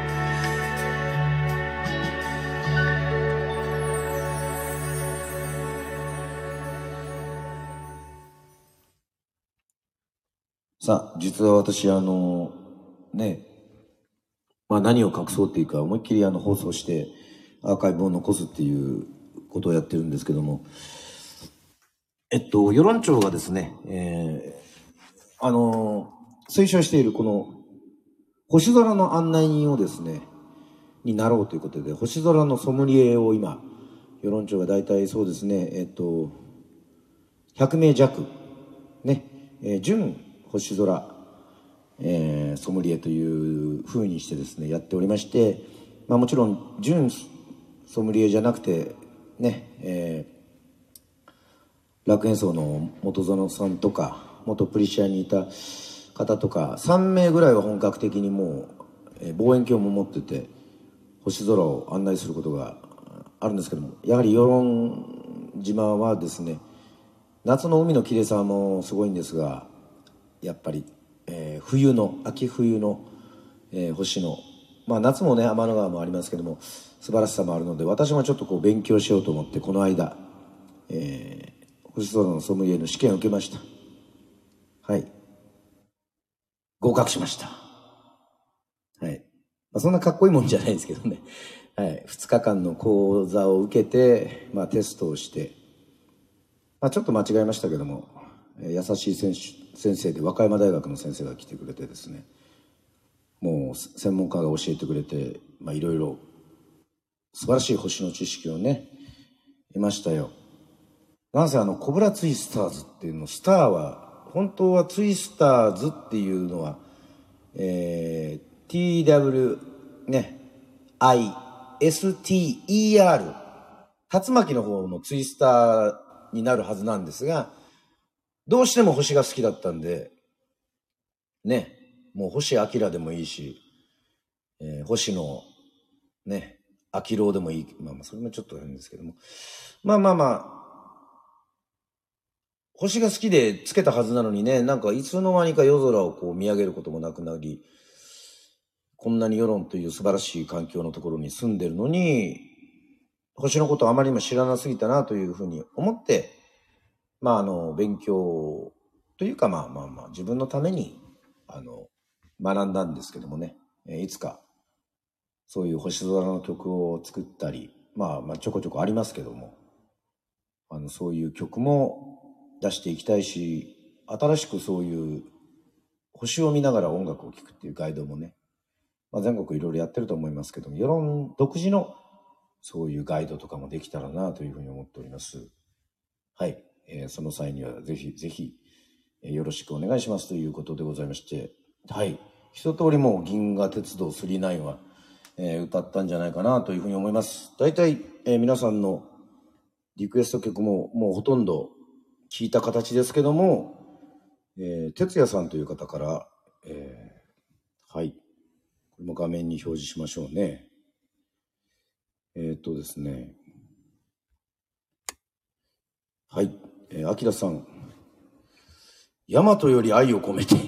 さあ、実は私、あの、ね、まあ何を隠そうっていうか、思いっきりあの放送して、アーカイブを残すっていうことをやってるんですけども、えっと、世論調がですね、えーあの、推奨しているこの、星空の案内人をですね、になろうということで、星空のソムリエを今、世論調が大体そうですね、えっと、100名弱、ね、えー準星空、えーソムリエという風にしてですね、やっておりまして、まあもちろん、準ソムリエじゃなくて、ね、えー楽演奏の元園さんとか元プリシアにいた方とか3名ぐらいは本格的にもう、え望遠鏡も持ってて星空を案内することがあるんですけどもやはり与論島はですね夏の海の綺麗さもすごいんですがやっぱり、えー冬の秋冬の、えー星のまあ夏もね天の川もありますけども素晴らしさもあるので私もちょっとこう勉強しようと思ってこの間、えー星空のソムリエの試験を受けました。はい。合格しました。はい、まあ、そんなかっこいいもんじゃないですけどね。はい。2日間の講座を受けて、まあ、テストをして。まあ、ちょっと間違えましたけども、優しい先生先生で和歌山大学の先生が来てくれてですね。もう専門家が教えてくれて、まあ、いろいろ素晴らしい星の知識をね得ましたよ。なんせあのコブラツイスターズっていうのスターは本当はツイスターズっていうのはえー、TW ね ISTER 竜巻の方のツイスターになるはずなんですが、どうしても星が好きだったんで、ね、もう星明でもいいし、えー星野、ね、明郎でもいい。まあまあ、それもちょっと変ですけども。まあまあまあ、星が好きでつけたはずなのにね、なんかいつの間にか夜空をこう見上げることもなくなり、こんなに世論という素晴らしい環境のところに住んでるのに、星のことをあまりにも知らなすぎたなというふうに思って、まああの、勉強というかまあまあまあ自分のために、あの、学んだんですけどもね、えいつかそういう星空の曲を作ったり、まあまあちょこちょこありますけども、あの、そういう曲も出していきたいし、新しくそういう星を見ながら音楽を聴くっていうガイドもね、まあ、全国いろいろやってると思いますけども、世論独自のそういうガイドとかもできたらなというふうに思っております。はい。えー、その際にはぜひぜひ、え、よろしくお願いしますということでございまして、はい。一通りもう銀河鉄道9は、えー、歌ったんじゃないかなというふうに思います。大体、えー、皆さんのリクエスト曲ももうほとんど聞いた形ですけども、えー、哲也さんという方から、えー、はい。これも画面に表示しましょうね。えー、っとですね。はい。えー、アキラさん。ヤマトより愛を込めて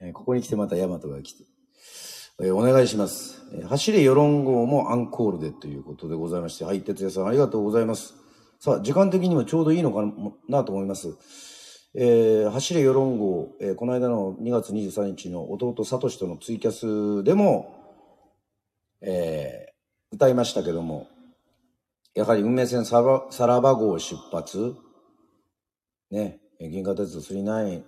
えー、ここに来てまたヤマトが来て。えー、お願いします。えー、走れ世論号もアンコールでということでございまして。はい、哲也さんありがとうございます。さあ、時間的にもちょうどいいのかなと思います。えー、走れ世論号、えー、この間の2月23日の弟サトシとのツイキャスでも、えー、歌いましたけども、やはり運命線さらば号出発、ね、銀河鉄道39、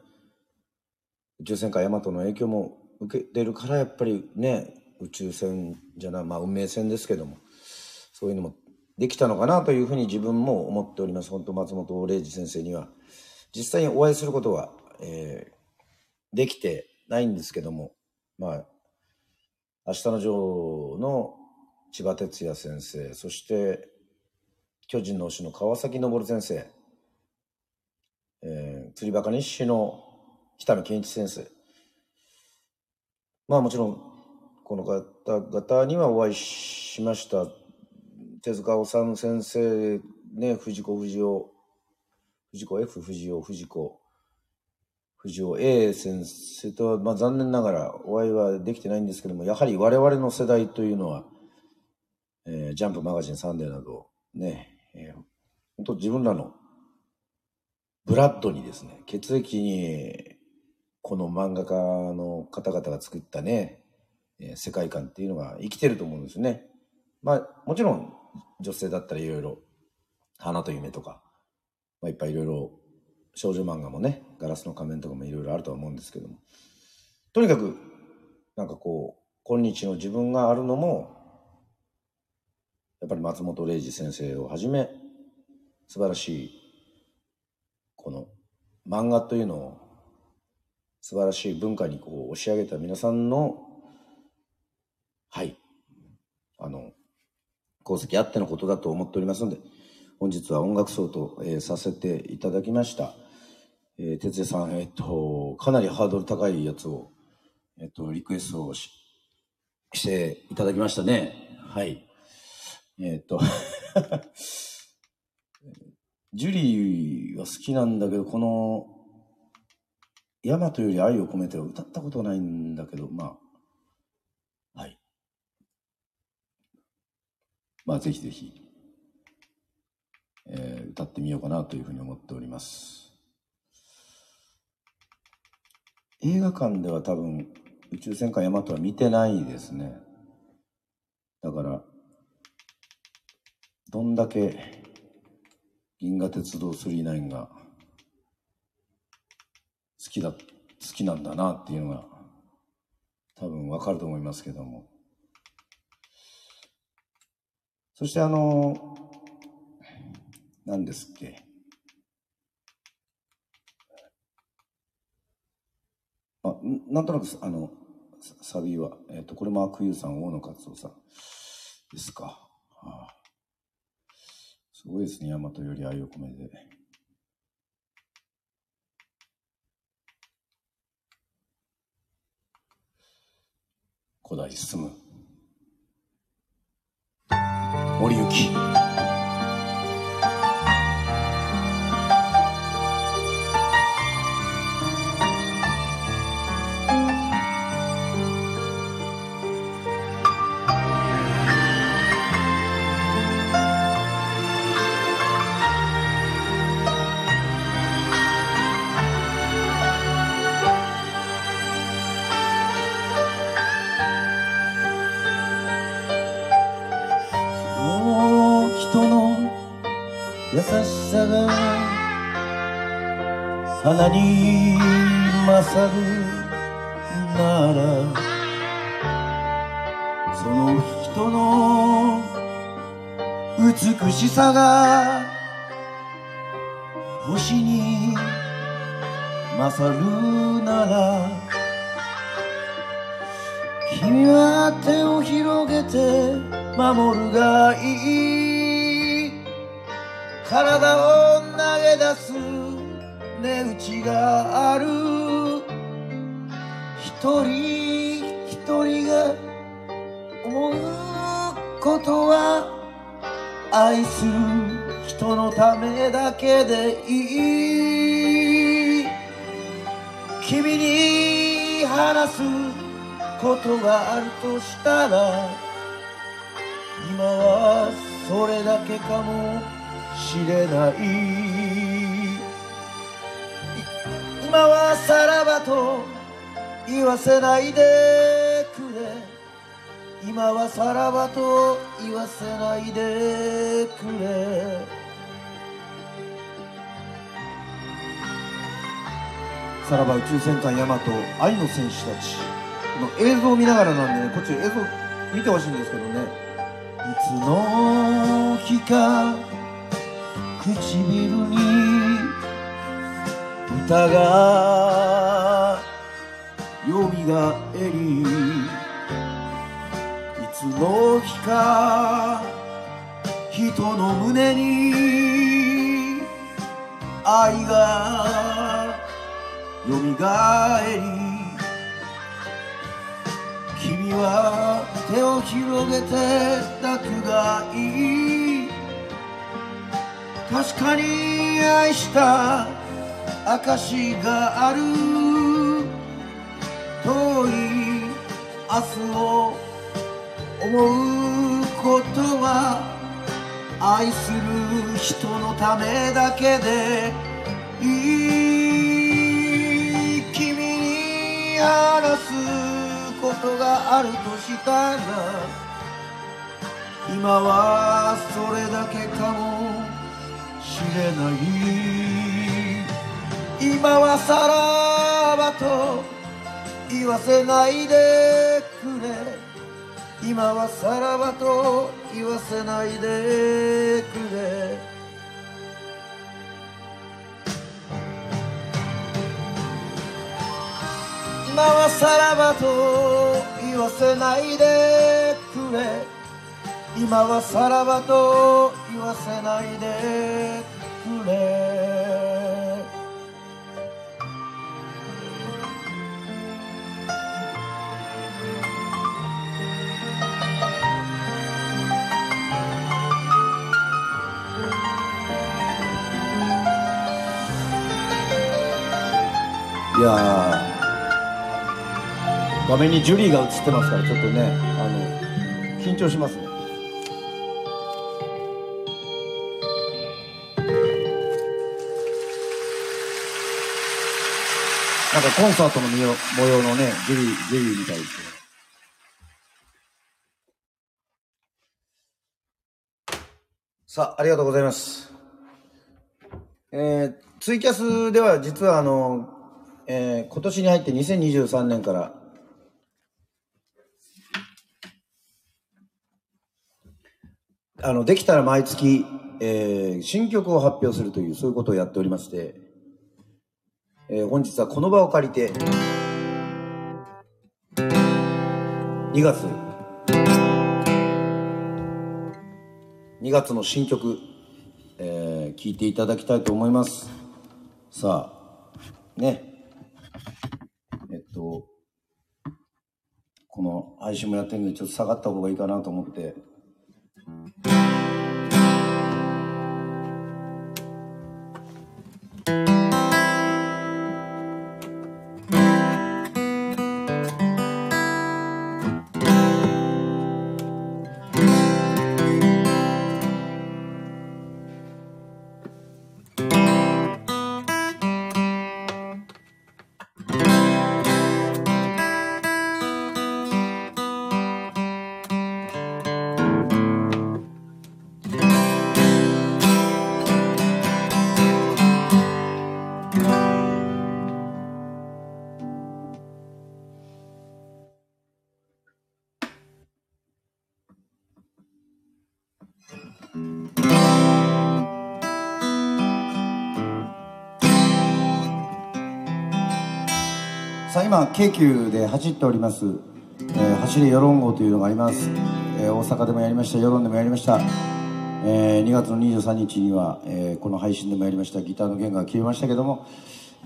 宇宙戦艦ヤマトの影響も受けてるから、やっぱりね、宇宙船じゃない、まあ運命線ですけども、そういうのもできたのかなというふうに自分も思っております。本当松本零士先生には。実際にお会いすることは、えー、できてないんですけども、まあ、明日の女王の千葉哲也先生、そして巨人の推しの川崎昇先生、えー、釣りバカ日誌の北野健一先生。まあもちろん、この方々にはお会いしました。手塚治虫先生、ね、藤子不二雄、藤子 F 不二雄、藤子、藤尾 A 先生とは、まあ残念ながらお会いはできてないんですけども、やはり我々の世代というのは、えー、ジャンプマガジンサンデーなど、ね、えー、本当自分らのブラッドにですね、血液に、この漫画家の方々が作ったね、え、世界観っていうのが生きてると思うんですね。まあ、もちろん女性だったらいろいろ、花と夢とか、まあ、いっぱいいろいろ少女漫画もね、ガラスの仮面とかもいろいろあるとは思うんですけども。とにかく、なんかこう、今日の自分があるのも、やっぱり松本零士先生をはじめ、素晴らしい、この漫画というのを素晴らしい文化にこう押し上げた皆さんの、はい、あの、功績あってのことだと思っておりますので、本日は音楽奏と、えー、させていただきました。えー、哲也さん、えっ、と、かなりハードル高いやつを、えっ、と、リクエストをししていただきましたね。はい。えっ、と、ジュリーは好きなんだけど、この、ヤマトより愛を込めては歌ったことないんだけど、まあ、はい。まあ、ぜひぜひ。えー、歌ってみようかなというふうに思っております。映画館では多分宇宙戦艦ヤマトは見てないですね。だから、どんだけ銀河鉄道999が好きだ、好きなんだなっていうのが多分わかると思いますけども。そしてあの、何ですっけ？あなんとなくあのサビは、えーと、これも悪友さん大野勝夫さんですか、はあ、すごいですね大和より愛を込めて。古代進む。森行花に勝るならその人の美しさが星に勝るなら君は手を広げて守るがいい。体を投げ出すがある。一人一人が思うことは愛する人のためだけでいい。君に話すことがあるとしたら今はそれだけかもしれない。今はさらばと言わせないでくれ。今はさらばと言わせないでくれ。さらば宇宙戦艦ヤマト愛の戦士たちの映像を見ながらなんでねこっち映像見てほしいんですけどね。いつの日か唇に歌がよみがえりいつの日か人の胸に愛がよみがえり君は手を広げて抱くがいい。確かに愛した証がある。遠い明日を思うことは愛する人のためだけでいい君に話すことがあるとしたら今はそれだけかもしれない。今はさらばと言わせないでくれ。今はさらばと言わせないでくれ。今はさらばと言わせないでくれ。今はさらばと言わせないでくれ。いや画面にジュリーが映ってますからちょっとねあの緊張しますね。なんかコンサートの模様模様のねジュリージュリーみたいですけどさあありがとうございます。えー、ツイキャスでは実はあのえー今年に入って2023年から、あの、できたら毎月、えー新曲を発表するという、そういうことをやっておりまして、えー本日はこの場を借りて、2月、2月の新曲、えー聴いていただきたいと思います。さあ、ね。えっと、この配信もやってるんで、ちょっと下がった方がいいかなと思って。今京急で走っております、えー、走れ世論号というのがあります、えー、大阪でもやりました世論でもやりました、えー、2月の23日には、えー、この配信でもやりました。ギターの弦が切れましたけども、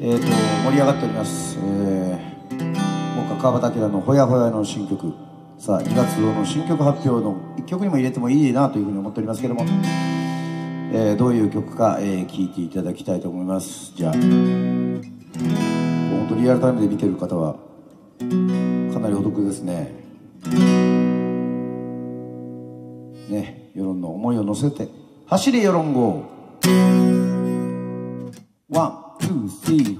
えーと、盛り上がっております、えー、僕は川端明の「ほやほや」の新曲。さあ2月の新曲発表の1曲にも入れてもいいなというふうに思っておりますけども、えー、どういう曲か、えー、いていただきたいと思います。じゃあ。本当リアルタイムで見てる方はかなりお得ですね。ね世論の思いを乗せて走れ世論号。ワンツースリー。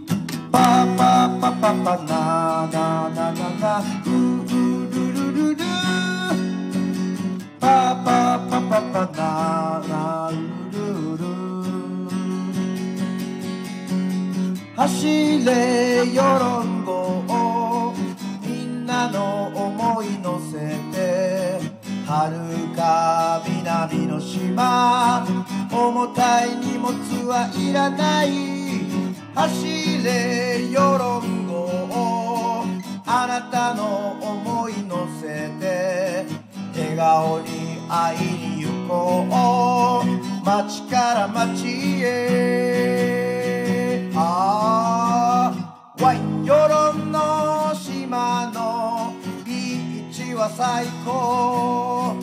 パーパーパパパナナナナナウールルルルパーパーパパパナナ走れ世論号みんなの思い乗せて遥か南の島重たい荷物はいらない。走れ世論号あなたの思い乗せて笑顔に会いに行こう。街から街へ。ワイン世論の島のビーチは最高。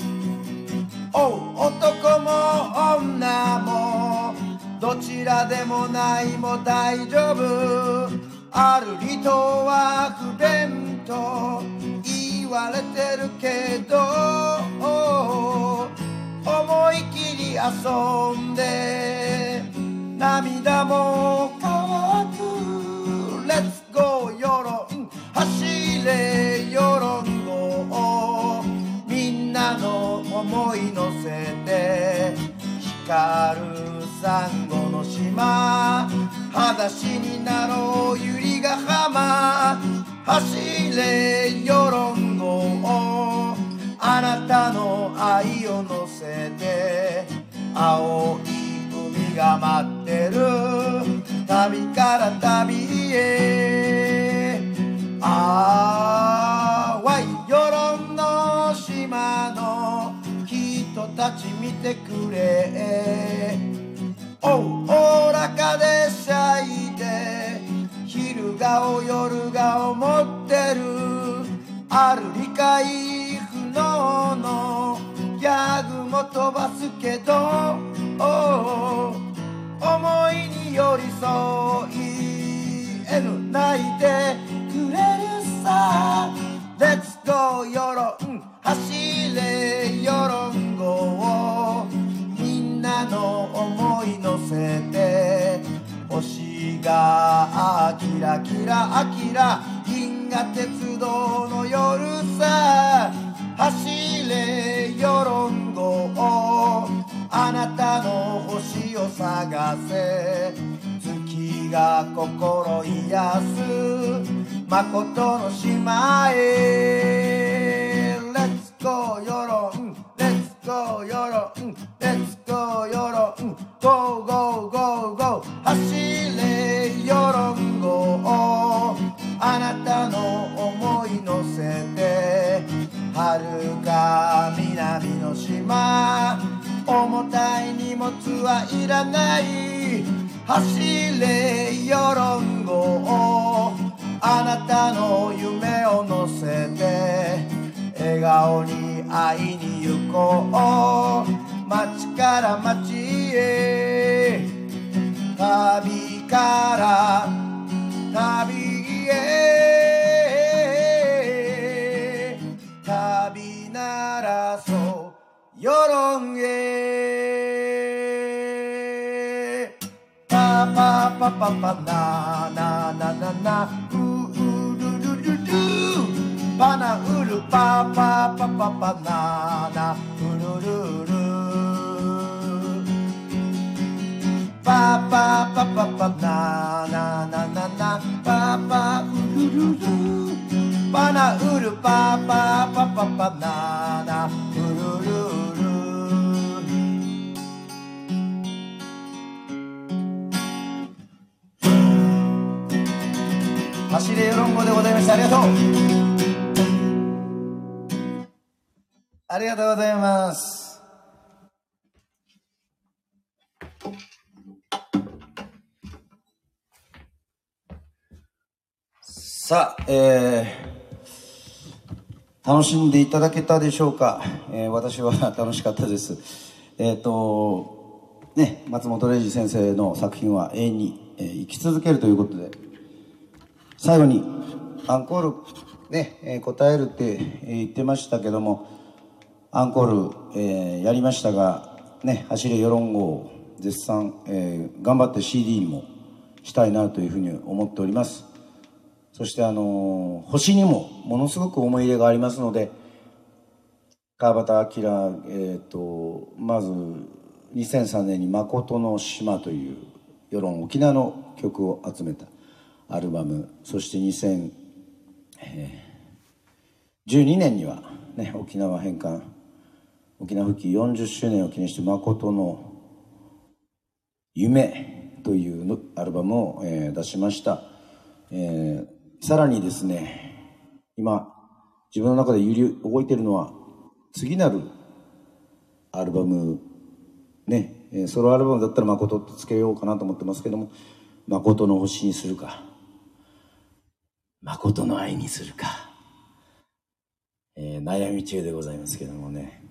お男も女もどちらでもないも大丈夫。ある離島は不便と言われてるけど思い切り遊んで涙も光るサンゴの島裸足になろう百合ヶ浜。走れ世論号あなたの愛を乗せて。青い海が待ってる。旅から旅へ。ああてくれ。おおらかでしゃいで昼顔夜顔持ってる。ある理解不能のギャグも飛ばすけど思いに寄り添い N 泣いてくれるさ。Let's go 世論走れ世論せて星がキラキラキラ銀河鉄道の夜さ走れ世論号あなたの星を探せ月が心癒す誠の島へ Let's go 世論 Let's go 世論 Let's go 世論 Go go go go 走れ世論 Go あなたの思い乗せて遥か南の島重たい荷物はいらない走れ世論号あなたの夢を乗せて笑顔に会いに行こう。街から街へ。旅から旅へ。旅ならそう世論へ。パパパパパパパパナナナナナパパウルルルパナウルパパパパパナナウルルル走れよろんごでございましたありがとうありがとうございますさあ、えー、楽しんでいただけたでしょうか、えー、私は 楽しかったです。えっ、ー、とね松本零士先生の作品は永遠に、えー、生き続けるということで最後にアンコールね、えー、答えるって言ってましたけどもアンコール、えー、やりましたがね走れ世論号絶賛、えー、頑張って CD にもしたいなというふうに思っております。そしてあの星にもものすごく思い入れがありますので川端明、えーと、まず2003年に「誠の島」という世論沖縄の曲を集めたアルバムそして2012年には、ね、沖縄返還沖縄復帰40周年を記念して「誠の夢」というアルバムを、えー、出しました、えー、さらにですね今自分の中で揺り動いているのは次なるアルバムねソロアルバムだったら「誠」ってつけようかなと思ってますけども「誠の星」にするか誠の愛にするか、えー、悩み中でございますけどもね。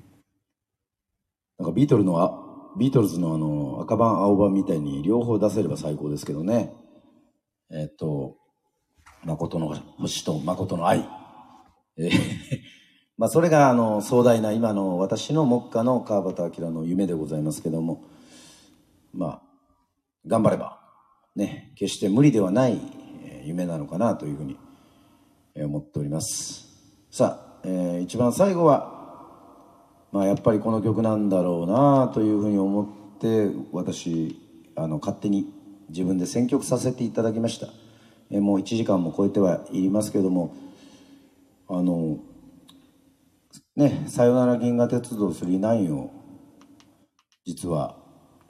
なんかビートルのあビートルズのあの赤版青版みたいに両方出せれば最高ですけどね。えっ、と誠の星と誠の愛、えーまあそれがあの壮大な今の私の目下の川端明の夢でございますけども。まあ頑張ればね決して無理ではない夢なのかなというふうに思っております。さあ、えー、一番最後はまあやっぱりこの曲なんだろうなというふうに思って私あの勝手に自分で選曲させていただきました、え、もう1時間も超えてはいますけれどもあのね「さよなら銀河鉄道999」を実は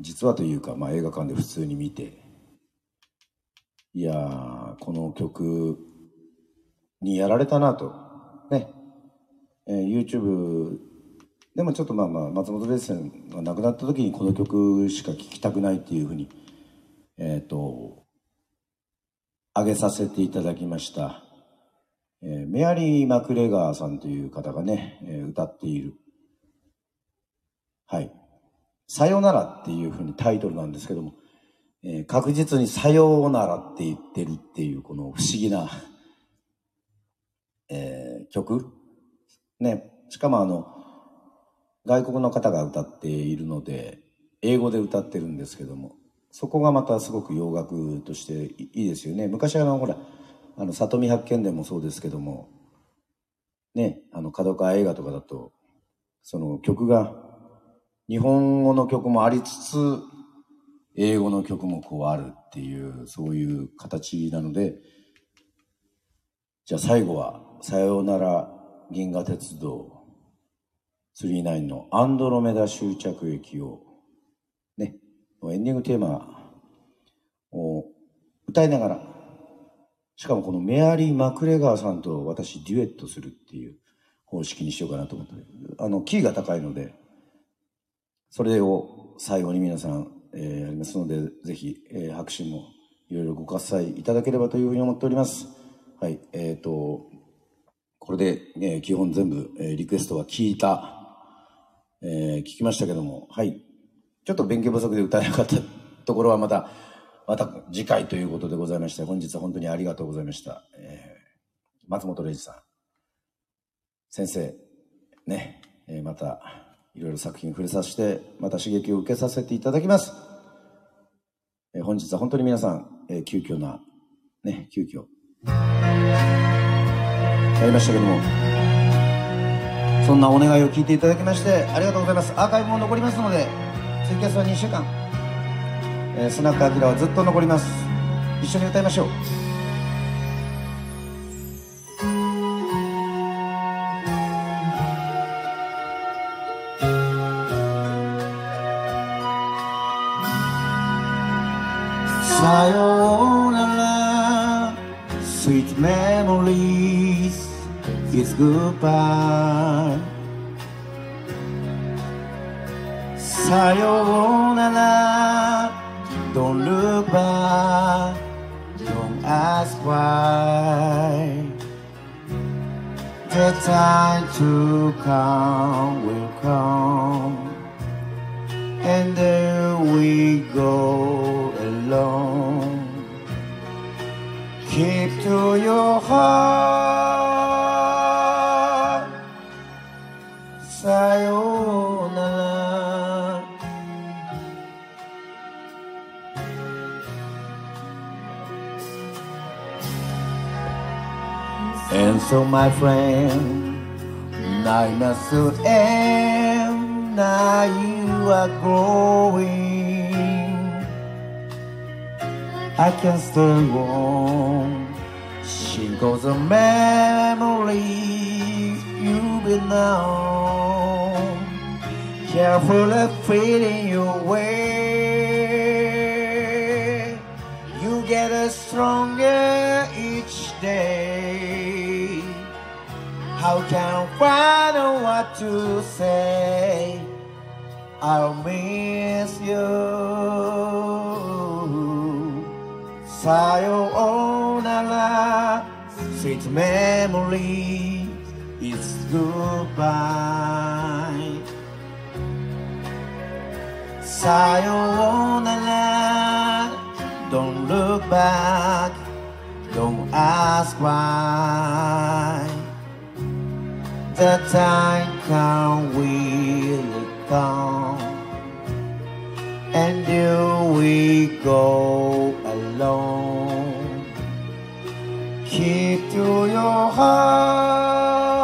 実はというか、まあ、映画館で普通に見ていやこの曲にやられたなと。ね。えー、YouTube でもちょっとまあまあ松本零士が亡くなった時にこの曲しか聴きたくないっていうふうにえっ、ー、と上げさせていただきました、えー、メアリー・マクレガーさんという方がね、えー、歌っている。はい「さよなら」っていうふうにタイトルなんですけどもえー、確実にさようならって言ってるっていうこの不思議な、えー、曲。ね。しかもあの、外国の方が歌っているので、英語で歌ってるんですけども、そこがまたすごく洋楽としていいですよね。昔あの、ほら、あの、里見八犬伝もそうですけども、ね、あの、角川映画とかだと、その曲が、日本語の曲もありつつ、英語の曲もこうあるっていうそういう形なのでじゃあ最後は「さようなら銀河鉄道999」の「アンドロメダ終着駅」をエンディングテーマを歌いながらしかもこのメアリー・マクレガーさんと私デュエットするっていう方式にしようかなと思ってあのキーが高いのでそれを最後に皆さんえー、ありますので、ぜひ、えー、拍手もいろいろご喝采いただければというふうに思っております。はい、えっ、ー、と、これで、えー、基本全部、えー、リクエストは聞いた、えー、聞きましたけども、はい。ちょっと勉強不足で歌えなかったところはまた、また次回ということでございまして、本日は本当にありがとうございました。えー、松本零士さん、先生、ね、えー、また、いろいろ作品触れさせて、また刺激を受けさせていただきます。え本日は本当に皆さん、え急遽な、ね、急遽、やりましたけども、そんなお願いを聞いていただきまして、ありがとうございます。アーカイブも残りますので、ツイキャスは2週間、えー、スナックアキラはずっと残ります。一緒に歌いましょう。さようなら Sweet memories It's goodbye さようなら Sweet memory is goodbye さようなら Don't look back Don't ask why The time can will come And do we go alone Keep to your heart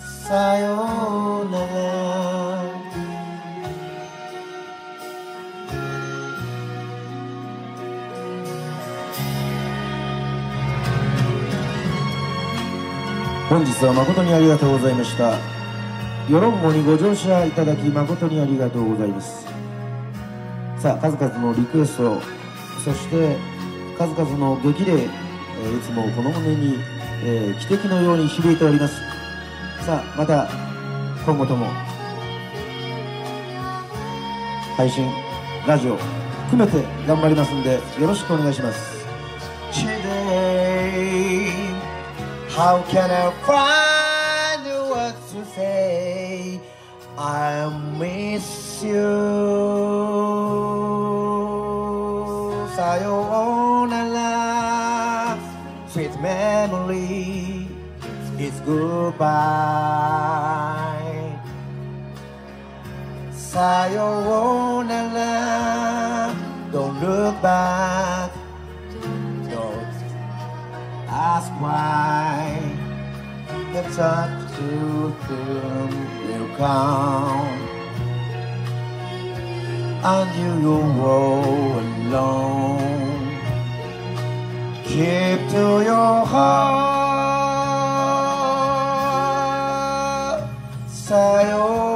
さようなら。本日は誠にありがとうございました。よろんごにご乗車いただき誠にありがとうございます。さあ数々のリクエストそして数々の激励、えーいつもこの胸に、えー汽笛のように響いております。さあまた今後とも配信ラジオ含めて頑張りますんでよろしくお願いします。Today How can I find the words to say? I miss you. さようなら Sweet memory is goodbye さようなら Don't look back Don't ask why the time to them will come and you will roll alone keep to your heart さ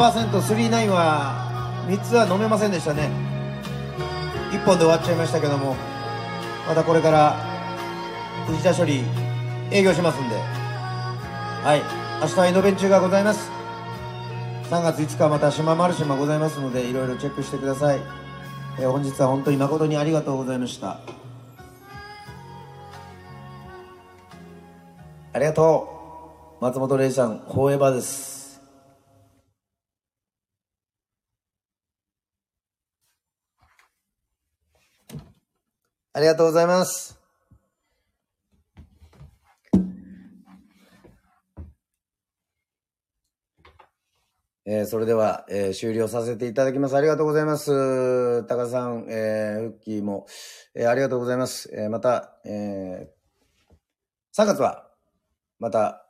9%39 は3つは飲めませんでしたね。1本で終わっちゃいましたけどもまたこれから藤田処理営業しますんで。はい。明日はイノベン中がございます。3月5日また島マルシェもございますのでいろいろチェックしてください、えー本日は本当に誠にありがとうございました。ありがとう。松本零士さん、フォーエバーです。ありがとうございます。えーそれでは、えー終了させていただきます。ありがとうございます。高田さん、えー、フッキーも、えーありがとうございます。えーまた、えー3月は、また、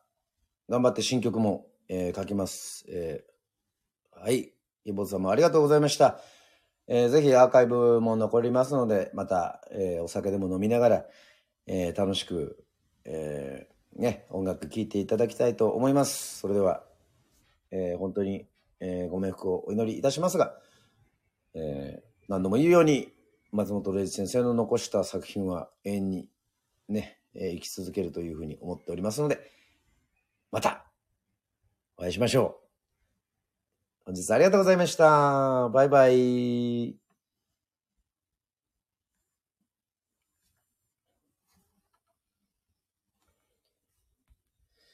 頑張って新曲も、えー書きます。えーはい。イボさんもありがとうございました。えーぜひアーカイブも残りますので、また、えーお酒でも飲みながら、えー楽しく、えーね、音楽聴いていただきたいと思います。それでは、えー本当に、えーご冥福をお祈りいたしますが、えー何度も言うように、松本零士先生の残した作品は永遠にね、えー生き続けるというふうに思っておりますので、また、お会いしましょう。本日ありがとうございました。バイバイ。